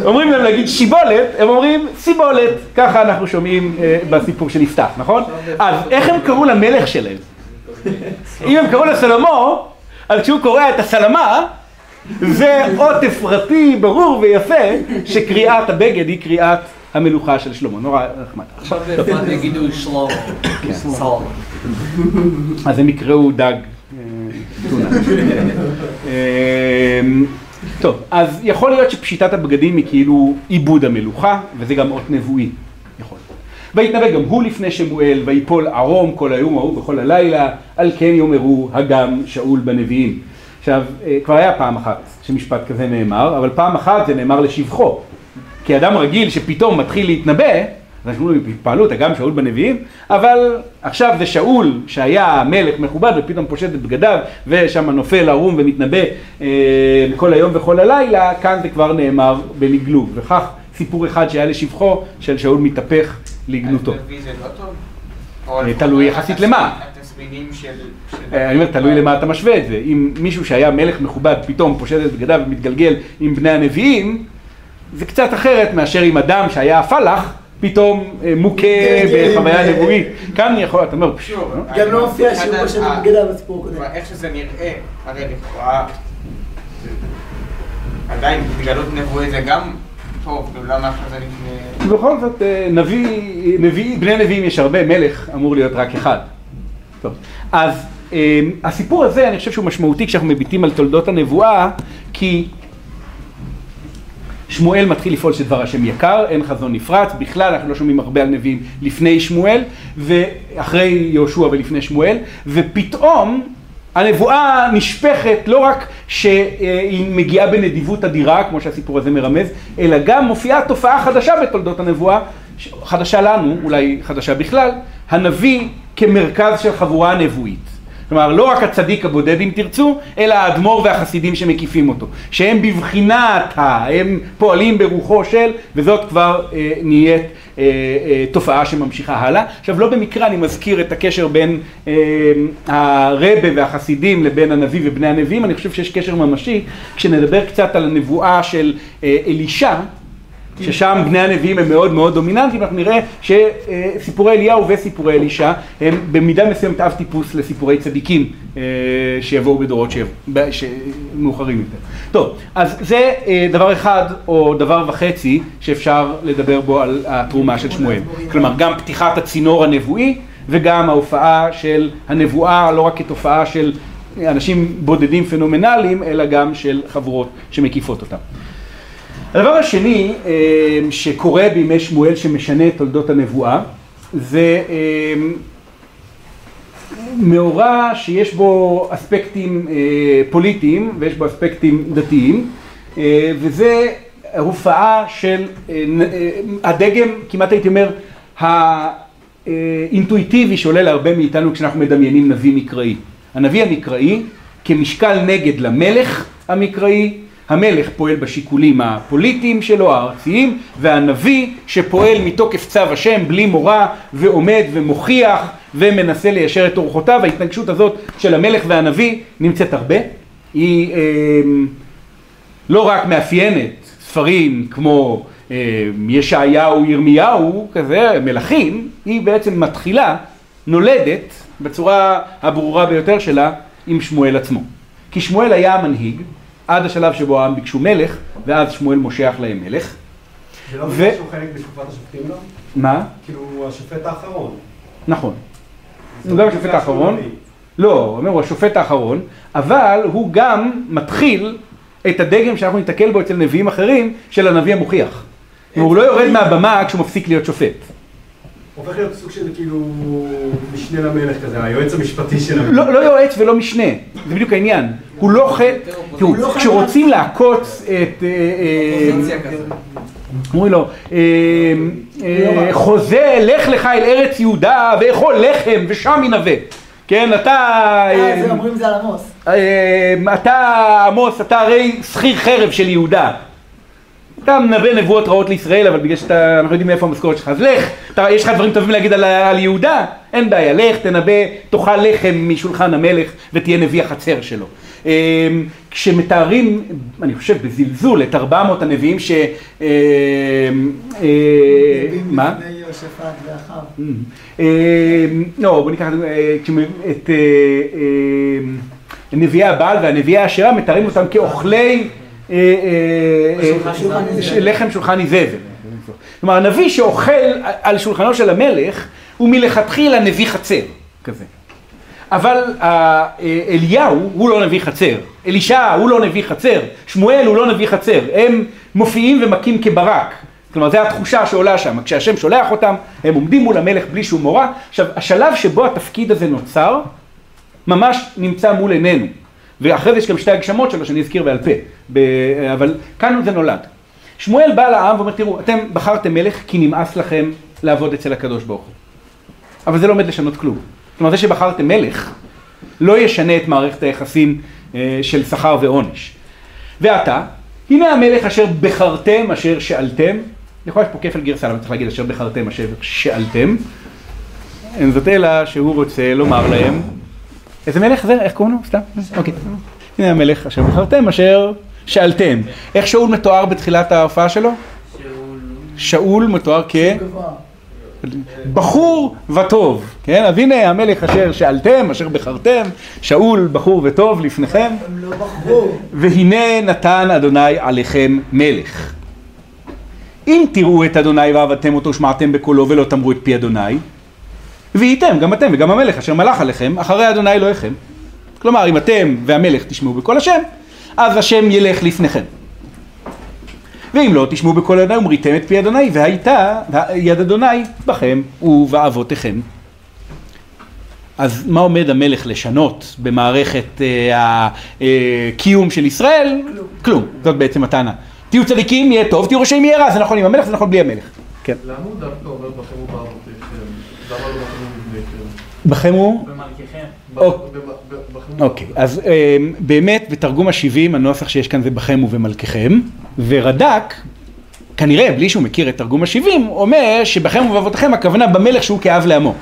S1: אומרים להם להגיד שיבולת, הם אומרים סיבולת. ככה אנחנו שומעים אה, בסיפור של יפתח, נכון? אז איך הם קראו למלך שלהם? אם הם קראו לסלמו, אז כשהוא קורא את הסלמה, זה אות אפרתי ברור ויפה שקריאת הבגד היא קריאת המלוכה של שלמה. נורא נחמד.
S7: עכשיו יגידו שלמה. סלמה.
S1: אז הם יקראו דג. אה, טונה. אה, טוב, אז יכול להיות שפשיטת הבגדים היא כאילו עיבוד המלוכה, וזה גם אות נבואי. יכול להיות. ויתנבא גם הוא לפני שמואל, ויפול ערום כל היום ההוא וכל הלילה, על כן יאמרו הגם שאול בנביאים. עכשיו, אה, כבר היה פעם אחת שמשפט כזה נאמר, אבל פעם אחת זה נאמר לשבחו. כי אדם רגיל שפתאום מתחיל להתנבא, אז אנחנו אומרים, התפעלו אותה גם שאול בנביאים, אבל עכשיו זה שאול שהיה מלך מכובד ופתאום פושט את בגדיו ושם נופל ערום ומתנבא אה, כל היום וכל הלילה, כאן זה כבר נאמר בלגלוג, וכך סיפור אחד שהיה לשבחו של שאול מתהפך לגנותו.
S5: לא
S1: אה, תלוי יחסית למה.
S5: התסמינים של... של-
S1: אה, אני אומר, תלוי למה אתה משווה את זה. אם מישהו שהיה מלך מכובד פתאום פושט את בגדיו ומתגלגל עם בני הנביאים, זה קצת אחרת מאשר אם אדם שהיה הפלח, פתאום אה, מוכה
S3: מתגלגל,
S1: בחוויה נבואית. כאן יכול, אתה אומר,
S3: גם
S5: אני-
S3: לא מופיע שהוא
S5: מבחינת
S3: פושט
S5: ה-
S3: את בגדיו בסיפור הקודם.
S5: איך שזה נראה, הרי לכאורה, עדיין התגלות נבואי זה גם טוב, למה עכשיו זה לפני...
S1: בכל זאת, אה, נביא, נביא, בני נביאים יש הרבה, מלך אמור להיות רק אחד. טוב, אז אה, הסיפור הזה, אני חושב שהוא משמעותי כשאנחנו מביטים על תולדות הנבואה, כי שמואל מתחיל לפעול שדבר השם יקר, אין חזון נפרץ, בכלל אנחנו לא שומעים הרבה על נביאים לפני שמואל, ואחרי יהושע ולפני שמואל, ופתאום הנבואה נשפכת לא רק שהיא מגיעה בנדיבות אדירה, כמו שהסיפור הזה מרמז, אלא גם מופיעה תופעה חדשה בתולדות הנבואה, חדשה לנו, אולי חדשה בכלל, הנביא כמרכז של חבורה נבואית. כלומר, לא רק הצדיק הבודד אם תרצו, אלא האדמו"ר והחסידים שמקיפים אותו. שהם בבחינת ה... הם פועלים ברוחו של, וזאת כבר אה, נהיית אה, אה, תופעה שממשיכה הלאה. עכשיו, לא במקרה אני מזכיר את הקשר בין אה, הרבה והחסידים לבין הנביא ובני הנביאים, אני חושב שיש קשר ממשי. כשנדבר קצת על הנבואה של אה, אלישע, ששם בני הנביאים הם מאוד מאוד דומיננטיים, אנחנו נראה שסיפורי אליהו וסיפורי אלישע הם במידה מסוימת אב טיפוס לסיפורי צדיקים אה, שיבואו בדורות שיבוא- ב- ש- מאוחרים יותר. טוב, אז זה אה, דבר אחד או דבר וחצי שאפשר לדבר בו על התרומה של שמואל. כלומר, גם פתיחת הצינור הנבואי וגם ההופעה של הנבואה לא רק כתופעה של אנשים בודדים פנומנליים, אלא גם של חבורות שמקיפות אותם. הדבר השני אה, שקורה בימי שמואל שמשנה את תולדות הנבואה זה אה, מאורע שיש בו אספקטים אה, פוליטיים ויש בו אספקטים דתיים אה, וזה הופעה של אה, הדגם, כמעט הייתי אומר, האינטואיטיבי שעולה להרבה מאיתנו כשאנחנו מדמיינים נביא מקראי. הנביא המקראי כמשקל נגד למלך המקראי, המלך פועל בשיקולים הפוליטיים שלו, הארציים, והנביא שפועל מתוקף צו השם בלי מורא ועומד ומוכיח ומנסה ליישר את אורחותיו. ההתנגשות הזאת של המלך והנביא נמצאת הרבה. היא אה, לא רק מאפיינת ספרים כמו אה, ישעיהו, ירמיהו, כזה, מלכים, היא בעצם מתחילה, נולדת, בצורה הברורה ביותר שלה, עם שמואל עצמו. כי שמואל היה המנהיג, עד השלב שבו העם ביקשו מלך, ואז שמואל מושך להם מלך.
S8: זה לא בגלל שהוא חלק בתקופת השופטים לא?
S1: מה?
S8: כאילו, הוא השופט האחרון.
S1: נכון. הוא גם השופט האחרון. לא, הוא אומר, הוא השופט האחרון, אבל הוא גם מתחיל את הדגם שאנחנו ניתקל בו אצל נביאים אחרים, של הנביא המוכיח. הוא לא יורד מהבמה כשהוא מפסיק להיות שופט.
S8: הופך להיות סוג של כאילו משנה למלך כזה, היועץ המשפטי של המלך.
S1: לא, לא יועץ ולא משנה, זה בדיוק העניין. הוא לא ח... תראו,
S3: לא
S1: כשרוצים לעקוץ את... אה, אה,
S7: כזה.
S1: אומרים לו, אה, אה, חוזה, לך לך אל ארץ יהודה ואכול לחם ושם ינבא. כן, אתה...
S3: אה,
S1: אה,
S3: זה אומרים זה על עמוס.
S1: אה, אתה עמוס, אתה הרי שכיר חרב של יהודה. אתה מנבא נבואות רעות לישראל, אבל בגלל שאתה, אנחנו יודעים מאיפה המשכורת שלך, אז לך, אתה, יש לך דברים טובים להגיד על, על יהודה? אין בעיה, לך, תנבא, תאכל לחם משולחן המלך ותהיה נביא החצר שלו. אה, כשמתארים, אני חושב בזלזול, את 400 הנביאים ש... אה, אה, מה? לא, בוא ניקח את, נביאי הבעל והנביאי האשרה, מתארים אותם כאוכלי לחם שולחן איזבל. כלומר, הנביא שאוכל על שולחנו של המלך, הוא מלכתחילה נביא חצר, כזה. אבל אה, אה, אליהו הוא לא נביא חצר, אלישע הוא לא נביא חצר, שמואל הוא לא נביא חצר, הם מופיעים ומכים כברק. כלומר, זו התחושה שעולה שם, כשהשם שולח אותם, הם עומדים מול המלך בלי שום מורא. עכשיו, השלב שבו התפקיד הזה נוצר, ממש נמצא מול עינינו. ואחרי זה יש גם שתי הגשמות שלו שאני אזכיר בעל פה, ב... אבל כאן זה נולד. שמואל בא לעם ואומר, תראו, אתם בחרתם מלך כי נמאס לכם לעבוד אצל הקדוש ברוך הוא. אבל זה לא עומד לשנות כלום. כלומר, זה שבחרתם מלך, לא ישנה את מערכת היחסים אה, של שכר ועונש. ועתה, הנה המלך אשר בחרתם, אשר שאלתם, יכול להיות פה כפל גרסה, למה צריך להגיד אשר בחרתם, אשר שאלתם, אין זאת אלא שהוא רוצה לומר להם, איזה מלך זה? איך קוראים לו? סתם? אוקיי. הנה המלך אשר בחרתם, אשר שאלתם. איך שאול מתואר בתחילת ההופעה שלו? שאול מתואר כ... בחור וטוב, כן? אז הנה המלך אשר שאלתם, אשר בחרתם, שאול בחור וטוב לפניכם,
S3: הם לא בחרו.
S1: והנה נתן אדוני עליכם מלך. אם תראו את אדוני ועבדתם אותו, שמעתם בקולו ולא תמרו את פי אדוני, והייתם, גם אתם וגם המלך אשר מלך עליכם, אחרי אדוני אלוהיכם. כלומר, אם אתם והמלך תשמעו בקול השם, אז השם ילך לפניכם. ואם לא תשמעו בקול אדוני ומריתם את פי אדוני, והייתה יד אדוני בכם ובאבותיכם. אז מה עומד המלך לשנות במערכת אה, הקיום של ישראל?
S3: כלום.
S1: כלום. זאת בעצם הטענה. תהיו צדיקים, יהיה טוב, תהיו רשעים, יהיה רע. זה נכון עם המלך, זה נכון בלי המלך. כן.
S4: למה הוא דווקא אומר בכם ובאבותיכם? למה לא בכם ובבניכם?
S1: בכם הוא?
S7: במלככם.
S4: ב-
S1: אוקיי. אוקיי, אז אה, באמת בתרגום ה-70 הנוסח שיש כאן זה בכם ובמלככם, ורד"ק, כנראה בלי שהוא מכיר את תרגום ה-70, אומר שבכם ובאבותיכם הכוונה במלך שהוא כאב לעמו.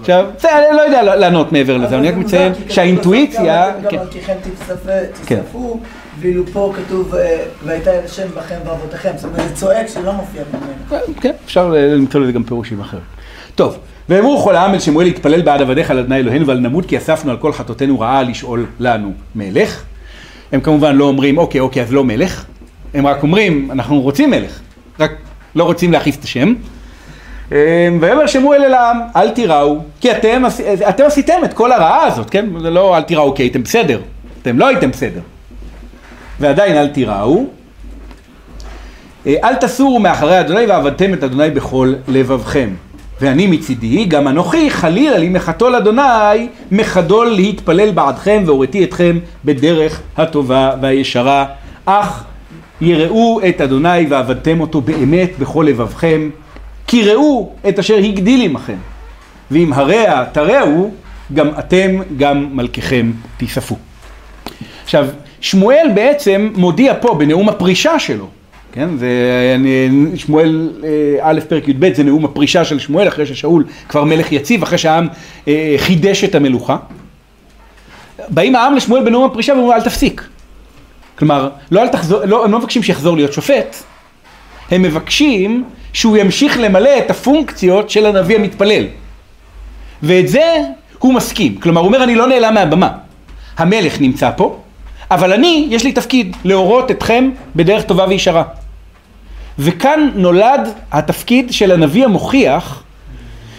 S1: עכשיו, זה, אני לא יודע לענות מעבר לזה, אני רק מציין שהאינטואיציה,
S3: גם
S1: כן,
S3: גם מלכיכם תצטרפו-
S1: כן.
S3: ואילו פה כתוב אה, והייתה אל השם בכם ואבותיכם. זאת אומרת, זה צועק שלא מופיע במלך.
S1: כן, אפשר למצוא לזה גם פירושים אחרים. טוב, ואמרו כל העם אל שמואל להתפלל בעד עבדיך על אדוני אלוהינו ועל נמות כי אספנו על כל חטאותינו רעה לשאול לנו מלך. הם כמובן לא אומרים אוקיי אוקיי אז לא מלך, הם רק אומרים אנחנו רוצים מלך, רק לא רוצים להכעיס את השם. אה, ויאמר שמואל אל העם אל תיראו כי אתם, אתם עשיתם את כל הרעה הזאת, כן? זה לא אל תיראו כי הייתם בסדר, אתם לא הייתם בסדר. ועדיין אל תיראו אה, אל תסורו מאחרי אדוני ועבדתם את אדוני בכל לבבכם. ואני מצידי, גם אנוכי, חלילה לי מחתול אדוני, מחדול להתפלל בעדכם והוריתי אתכם בדרך הטובה והישרה. אך יראו את אדוני ועבדתם אותו באמת בכל לבבכם, כי ראו את אשר הגדיל עמכם. ואם הרע תרעו, גם אתם, גם מלככם תיספו. עכשיו, שמואל בעצם מודיע פה בנאום הפרישה שלו, כן, זה שמואל אה, א' פרק י"ב זה נאום הפרישה של שמואל אחרי ששאול כבר מלך יציב, אחרי שהעם אה, חידש את המלוכה. באים העם לשמואל בנאום הפרישה ואומרים אל תפסיק. כלומר, לא אל תחזור, לא, הם לא מבקשים שיחזור להיות שופט, הם מבקשים שהוא ימשיך למלא את הפונקציות של הנביא המתפלל. ואת זה הוא מסכים. כלומר, הוא אומר, אני לא נעלם מהבמה. המלך נמצא פה, אבל אני, יש לי תפקיד, להורות אתכם בדרך טובה וישרה. וכאן נולד התפקיד של הנביא המוכיח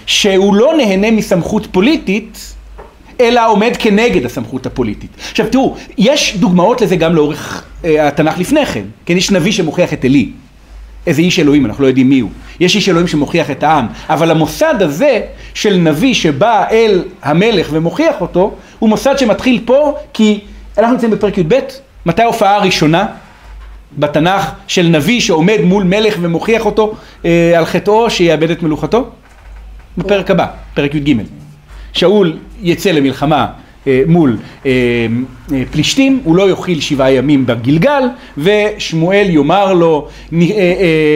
S1: שהוא לא נהנה מסמכות פוליטית, אלא עומד כנגד הסמכות הפוליטית. עכשיו תראו, יש דוגמאות לזה גם לאורך אה, התנ"ך לפני כן. כן, יש נביא שמוכיח את עלי. איזה איש אלוהים, אנחנו לא יודעים מי הוא. יש איש אלוהים שמוכיח את העם, אבל המוסד הזה של נביא שבא אל המלך ומוכיח אותו, הוא מוסד שמתחיל פה, כי אנחנו נמצאים בפרק י"ב, מתי ההופעה הראשונה בתנ"ך של נביא שעומד מול מלך ומוכיח אותו אה, על חטאו שיאבד את מלוכתו? בפרק הבא, פרק י"ג. שאול יצא למלחמה אה, מול אה, אה, פלישתים, הוא לא יאכיל שבעה ימים בגלגל, ושמואל יאמר לו, "נ- אה, אה,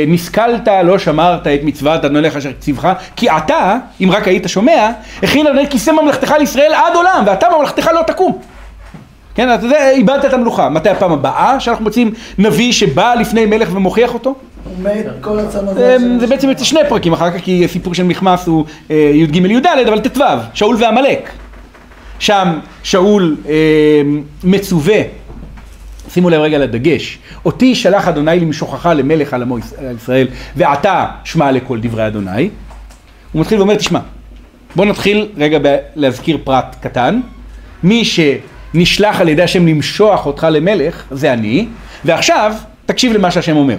S1: נסכלת, לא שמרת את מצוות אדונך אשר ציווך, כי אתה, אם רק היית שומע, הכין אדוני כיסא ממלכתך לישראל עד עולם, ואתה ממלכתך לא תקום. כן, אתה יודע, איבדת את המלוכה. מתי הפעם הבאה שאנחנו מוצאים נביא שבא לפני מלך ומוכיח אותו?
S3: הוא מת כל הצאן הזה.
S1: אמ, זה בעצם יוצא שני פרקים אחר כך, כי הסיפור של מכמס הוא אה, י"ג י"ד, אבל ט"ו, שאול ועמלק. שם שאול אה, מצווה, שימו לב רגע לדגש, אותי שלח אדוני למשוכך למלך על עמו ישראל, ועתה שמע לכל דברי אדוני. הוא מתחיל ואומר, תשמע, בוא נתחיל רגע ב- להזכיר פרט קטן. מי שנשלח על ידי השם למשוח אותך למלך, זה אני, ועכשיו תקשיב למה שהשם אומר.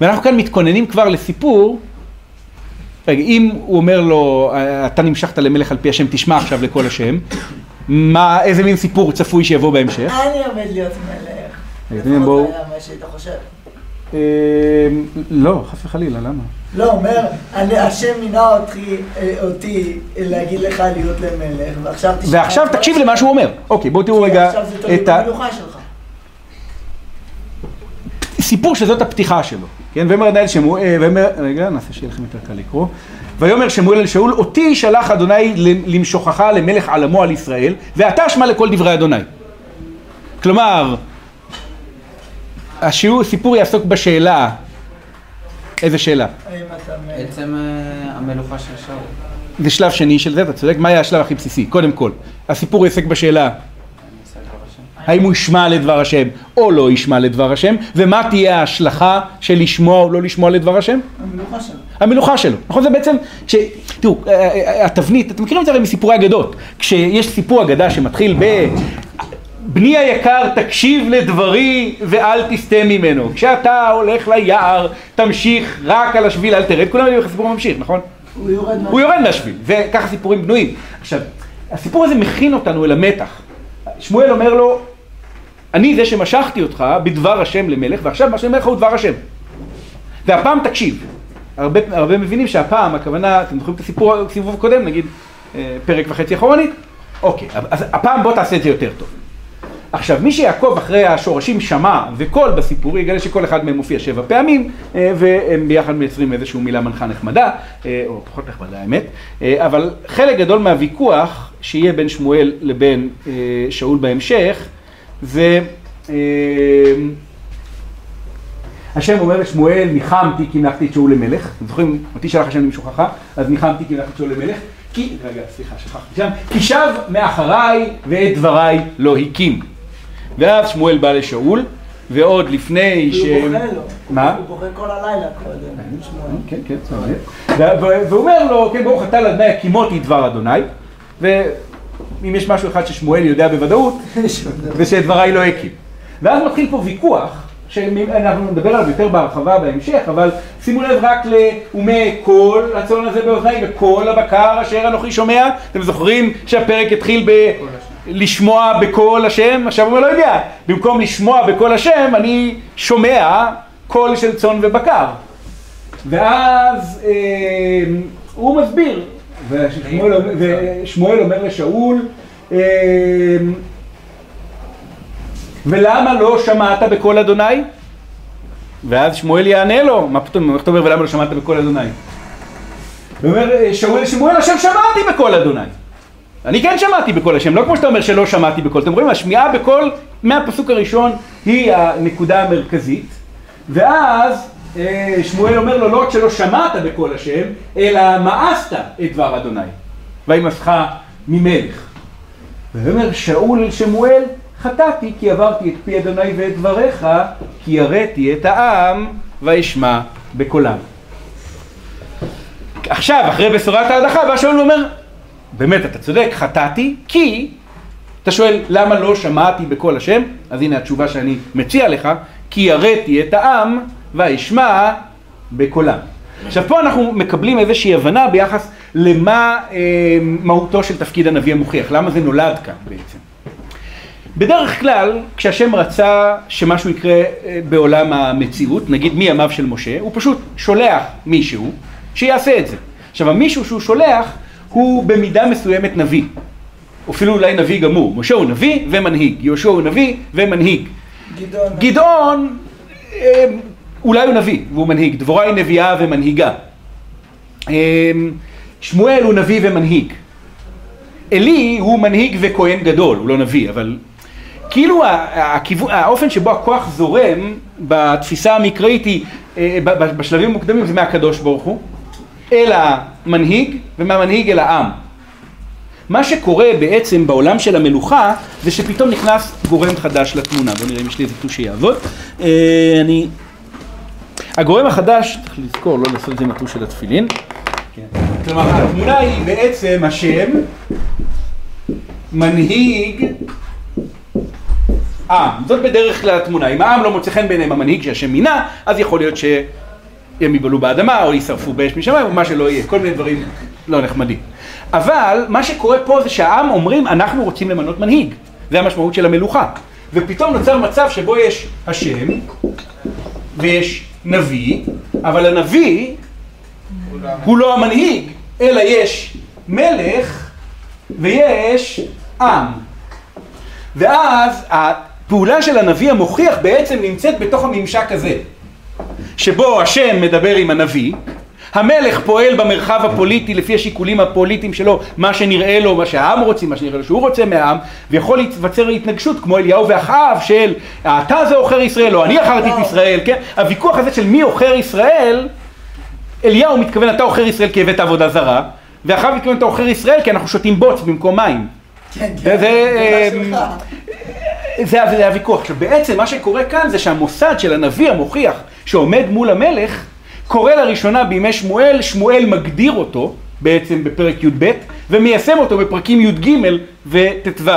S1: ואנחנו כאן מתכוננים כבר לסיפור, רגע, אם הוא אומר לו, אתה נמשכת למלך על פי השם, תשמע עכשיו לקול השם, מה, איזה מין סיפור צפוי שיבוא בהמשך?
S3: אני עומד להיות מלך.
S1: בואו.
S3: לפחות היה מה שהיית חושב.
S1: אה, לא, חס וחלילה, למה?
S3: לא, אומר, אני- השם מינה אותי, אה, אותי להגיד לך להיות למלך, ועכשיו תשמע...
S1: ועכשיו תקשיב למה שהוא אומר. אוקיי, בואו תראו רגע
S3: עכשיו זה תלוי
S1: את ה...
S3: במלוכה שלך.
S1: סיפור שזאת הפתיחה שלו, כן? ויאמר עדיין שמואל, אה, ויאמר, רגע, נעשה שיהיה לכם יותר קל לקרוא. ויאמר שמואל אל שאול, אותי שלח אדוני למשוכך למלך עלמו על ישראל, ואתה שמע לכל דברי אדוני. כלומר, השיעור, הסיפור יעסוק בשאלה, איזה שאלה?
S7: בעצם אה, המלוכה של שאול.
S1: זה שלב שני של זה, אתה צודק, מה היה השלב הכי בסיסי? קודם כל, הסיפור יעסק בשאלה האם הוא ישמע לדבר השם או לא ישמע לדבר השם, ומה תהיה ההשלכה של לשמוע או לא לשמוע לדבר השם?
S3: המלוכה שלו.
S1: המלוכה שלו. נכון? זה בעצם, ש... תראו, התבנית, אתם מכירים את זה הרי מסיפורי אגדות. כשיש סיפור אגדה שמתחיל ב... בני היקר, תקשיב לדברי ואל תסטה ממנו. כשאתה הולך ליער, תמשיך רק על השביל, אל תרד. כולם יודעים איך הסיפור ממשיך, נכון?
S3: הוא יורד.
S1: הוא יורד מהשביל, וככה סיפורים בנויים. עכשיו, הסיפור הזה מכין אותנו אל המתח. שמואל אומר לו, אני זה שמשכתי אותך בדבר השם למלך, ועכשיו מה שאני אומר לך הוא דבר השם. והפעם תקשיב. הרבה, הרבה מבינים שהפעם, הכוונה, אתם זוכרים את הסיפור, הסיבוב הקודם, נגיד אה, פרק וחצי אחורנית? אוקיי, אז הפעם בוא תעשה את זה יותר טוב. עכשיו, מי שיעקוב אחרי השורשים שמע וקול בסיפור, יגלה שכל אחד מהם מופיע שבע פעמים, אה, והם ביחד מייצרים איזושהי מילה מנחה נחמדה, אה, או פחות נחמדה האמת, אבל חלק גדול מהוויכוח שיהיה בין שמואל לבין שאול בהמשך, זה... אה, השם אומר לשמואל, ניחמתי כי הנחתי את שאול למלך. אתם זוכרים, אותי שלח השם למשוכחה, אז ניחמתי כי הנחתי את שאול למלך. כי, רגע, סליחה, שכחתי שם. כי שב מאחריי ואת דבריי לא הקים. ואז שמואל בא לשאול, ועוד לפני ש...
S3: הוא בוכה לו.
S1: מה?
S3: הוא בוכה כל הלילה קודם.
S1: כן, כן, ו- והוא אומר לו, כן, ברוך אתה לאדוני הקימותי דבר אדוני, ואם יש משהו אחד ששמואל יודע בוודאות, [laughs] זה שדבריי לא הקים. ואז מתחיל פה ויכוח שאנחנו נדבר עליו יותר בהרחבה בהמשך, אבל שימו לב רק ל"ומי קול הצאן הזה באוזני וקול הבקר אשר אנוכי שומע", אתם זוכרים שהפרק התחיל ב... לשמוע בקול השם, עכשיו הוא לא יודע, במקום לשמוע בקול השם אני שומע קול של צאן ובקר. ואז אה, הוא מסביר, ושמואל, אומר לשאול, אה, ולמה לא שמעת בקול אדוני? ואז שמואל יענה לו, מה פתאום, איך אתה אומר ולמה לא שמעת בקול אדוני? הוא אומר, שאול לשמואל, השם שמעתי בקול אדוני. אני כן שמעתי בקול השם, לא כמו שאתה אומר שלא שמעתי בקול. אתם רואים, השמיעה בקול מהפסוק הראשון היא הנקודה המרכזית, ואז שמואל אומר לו, לא רק שלא שמעת בקול השם, אלא מאסת את דבר אדוני, וימסך ממלך. ואומר שאול אל שמואל, חטאתי כי עברתי את פי אדוני ואת דבריך, כי יראתי את העם וישמע בקולם. עכשיו, אחרי בשורת ההדחה, בא שאול ואומר, באמת, אתה צודק, חטאתי, כי, אתה שואל, למה לא שמעתי בקול השם? אז הנה התשובה שאני מציע לך, כי יראתי את העם וישמע בקולם. עכשיו פה אנחנו מקבלים איזושהי הבנה ביחס למה אה, מהותו של תפקיד הנביא המוכיח, למה זה נולד כאן בעצם. בדרך כלל, כשהשם רצה שמשהו יקרה אה, בעולם המציאות, נגיד מימיו של משה, הוא פשוט שולח מישהו שיעשה את זה. עכשיו המישהו שהוא שולח הוא במידה מסוימת נביא, אפילו אולי נביא גמור. משה הוא נביא ומנהיג, יהושע הוא נביא ומנהיג.
S3: גדעון.
S1: גדעון אה, אולי הוא נביא והוא מנהיג, דבורה היא נביאה ומנהיגה. אה, שמואל הוא נביא ומנהיג. עלי הוא מנהיג וכהן גדול, הוא לא נביא, אבל כאילו הכיוון, האופן שבו הכוח זורם בתפיסה המקראית היא, אה, בשלבים המוקדמים זה מהקדוש ברוך הוא, אל המנהיג ומהמנהיג אל העם. מה שקורה בעצם בעולם של המלוכה זה שפתאום נכנס גורם חדש לתמונה. בואו נראה אם יש לי איזה טוש שיעבוד. אה, אני... הגורם החדש, צריך לזכור לא לעשות את זה עם הטוש של התפילין. כן. כלומר התמונה היא בעצם השם מנהיג עם. זאת בדרך כלל התמונה. אם העם לא מוצא חן בעיניהם המנהיג שהשם מינה, אז יכול להיות שהם יבלו באדמה או יישרפו באש משמיים או מה שלא יהיה. כל מיני דברים לא נחמדים. אבל מה שקורה פה זה שהעם אומרים אנחנו רוצים למנות מנהיג. זה המשמעות של המלוכה. ופתאום נוצר מצב שבו יש השם ויש נביא, אבל הנביא הוא לא המנהיג, אלא יש מלך ויש עם. ואז הפעולה של הנביא המוכיח בעצם נמצאת בתוך הממשק הזה, שבו השם מדבר עם הנביא, המלך פועל במרחב הפוליטי לפי השיקולים הפוליטיים שלו, מה שנראה לו, מה שהעם רוצים, מה שנראה לו שהוא רוצה מהעם, ויכול להיווצר התנגשות כמו אליהו ואחאב של אתה זה עוכר ישראל או אני עכרתי את ישראל, כן? הוויכוח הזה של מי עוכר ישראל, אליהו מתכוון אתה עוכר ישראל כי הבאת עבודה זרה, ואחאב מתכוון אתה עוכר ישראל כי אנחנו שותים בוץ במקום מים.
S3: כן, כן,
S1: זה,
S3: זה
S1: אמ, זה, זה הוויכוח. עכשיו בעצם מה שקורה כאן זה שהמוסד של הנביא המוכיח שעומד מול המלך קורה לראשונה בימי שמואל, שמואל מגדיר אותו בעצם בפרק י"ב ומיישם אותו בפרקים י"ג וט"ו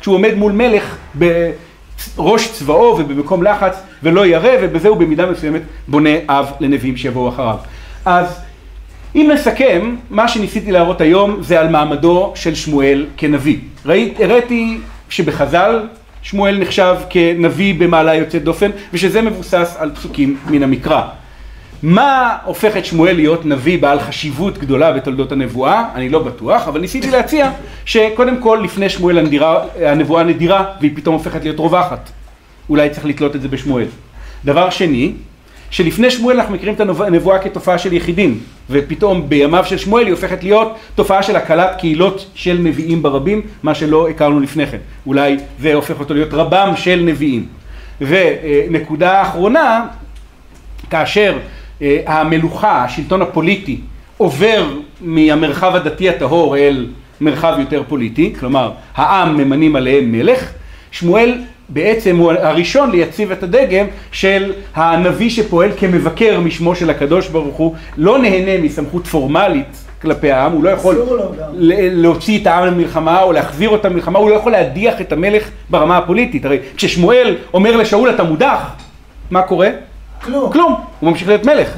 S1: כשהוא עומד מול מלך בראש צבאו ובמקום לחץ ולא ירא ובזה הוא במידה מסוימת בונה אב לנביאים שיבואו אחריו. אז אם נסכם, מה שניסיתי להראות היום זה על מעמדו של שמואל כנביא. ראית, הראיתי שבחז"ל שמואל נחשב כנביא במעלה יוצאת דופן ושזה מבוסס על פסוקים מן המקרא. מה הופך את שמואל להיות נביא בעל חשיבות גדולה בתולדות הנבואה? אני לא בטוח, אבל ניסיתי להציע שקודם כל לפני שמואל הנדירה, הנבואה נדירה והיא פתאום הופכת להיות רווחת. אולי צריך לתלות את זה בשמואל. דבר שני, שלפני שמואל אנחנו מכירים את הנבואה כתופעה של יחידים, ופתאום בימיו של שמואל היא הופכת להיות תופעה של הקלת קהילות של נביאים ברבים, מה שלא הכרנו לפני כן. אולי זה הופך אותו להיות רבם של נביאים. ונקודה אחרונה, כאשר המלוכה, השלטון הפוליטי, עובר מהמרחב הדתי הטהור אל מרחב יותר פוליטי, כלומר העם ממנים עליהם מלך, שמואל בעצם הוא הראשון ליציב את הדגם של הנביא שפועל כמבקר משמו של הקדוש ברוך הוא, לא נהנה מסמכות פורמלית כלפי העם, הוא לא יכול להוציא את העם למלחמה או להחזיר אותם למלחמה, הוא לא יכול להדיח את המלך ברמה הפוליטית, הרי כששמואל אומר לשאול אתה מודח, מה קורה?
S3: כלום.
S1: כלום, הוא ממשיך להיות מלך.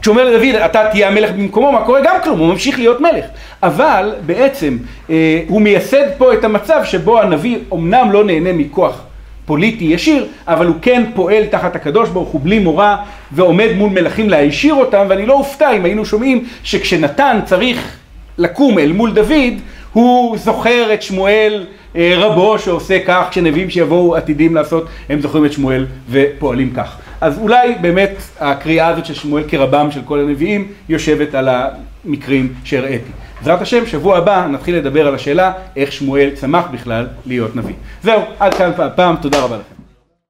S1: כשהוא אומר לדוד, אתה תהיה המלך במקומו, מה קורה? גם כלום, הוא ממשיך להיות מלך. אבל בעצם אה, הוא מייסד פה את המצב שבו הנביא אומנם לא נהנה מכוח פוליטי ישיר, אבל הוא כן פועל תחת הקדוש ברוך הוא בלי מורא, ועומד מול מלכים להישיר אותם, ואני לא אופתע אם היינו שומעים שכשנתן צריך לקום אל מול דוד, הוא זוכר את שמואל אה, רבו שעושה כך, כשנביאים שיבואו עתידים לעשות, הם זוכרים את שמואל ופועלים כך. אז אולי באמת הקריאה הזאת של שמואל כרבם של כל הנביאים יושבת על המקרים שהראיתי. בעזרת השם, שבוע הבא נתחיל לדבר על השאלה איך שמואל צמח בכלל להיות נביא. זהו, עד כאן הפעם, תודה רבה לכם.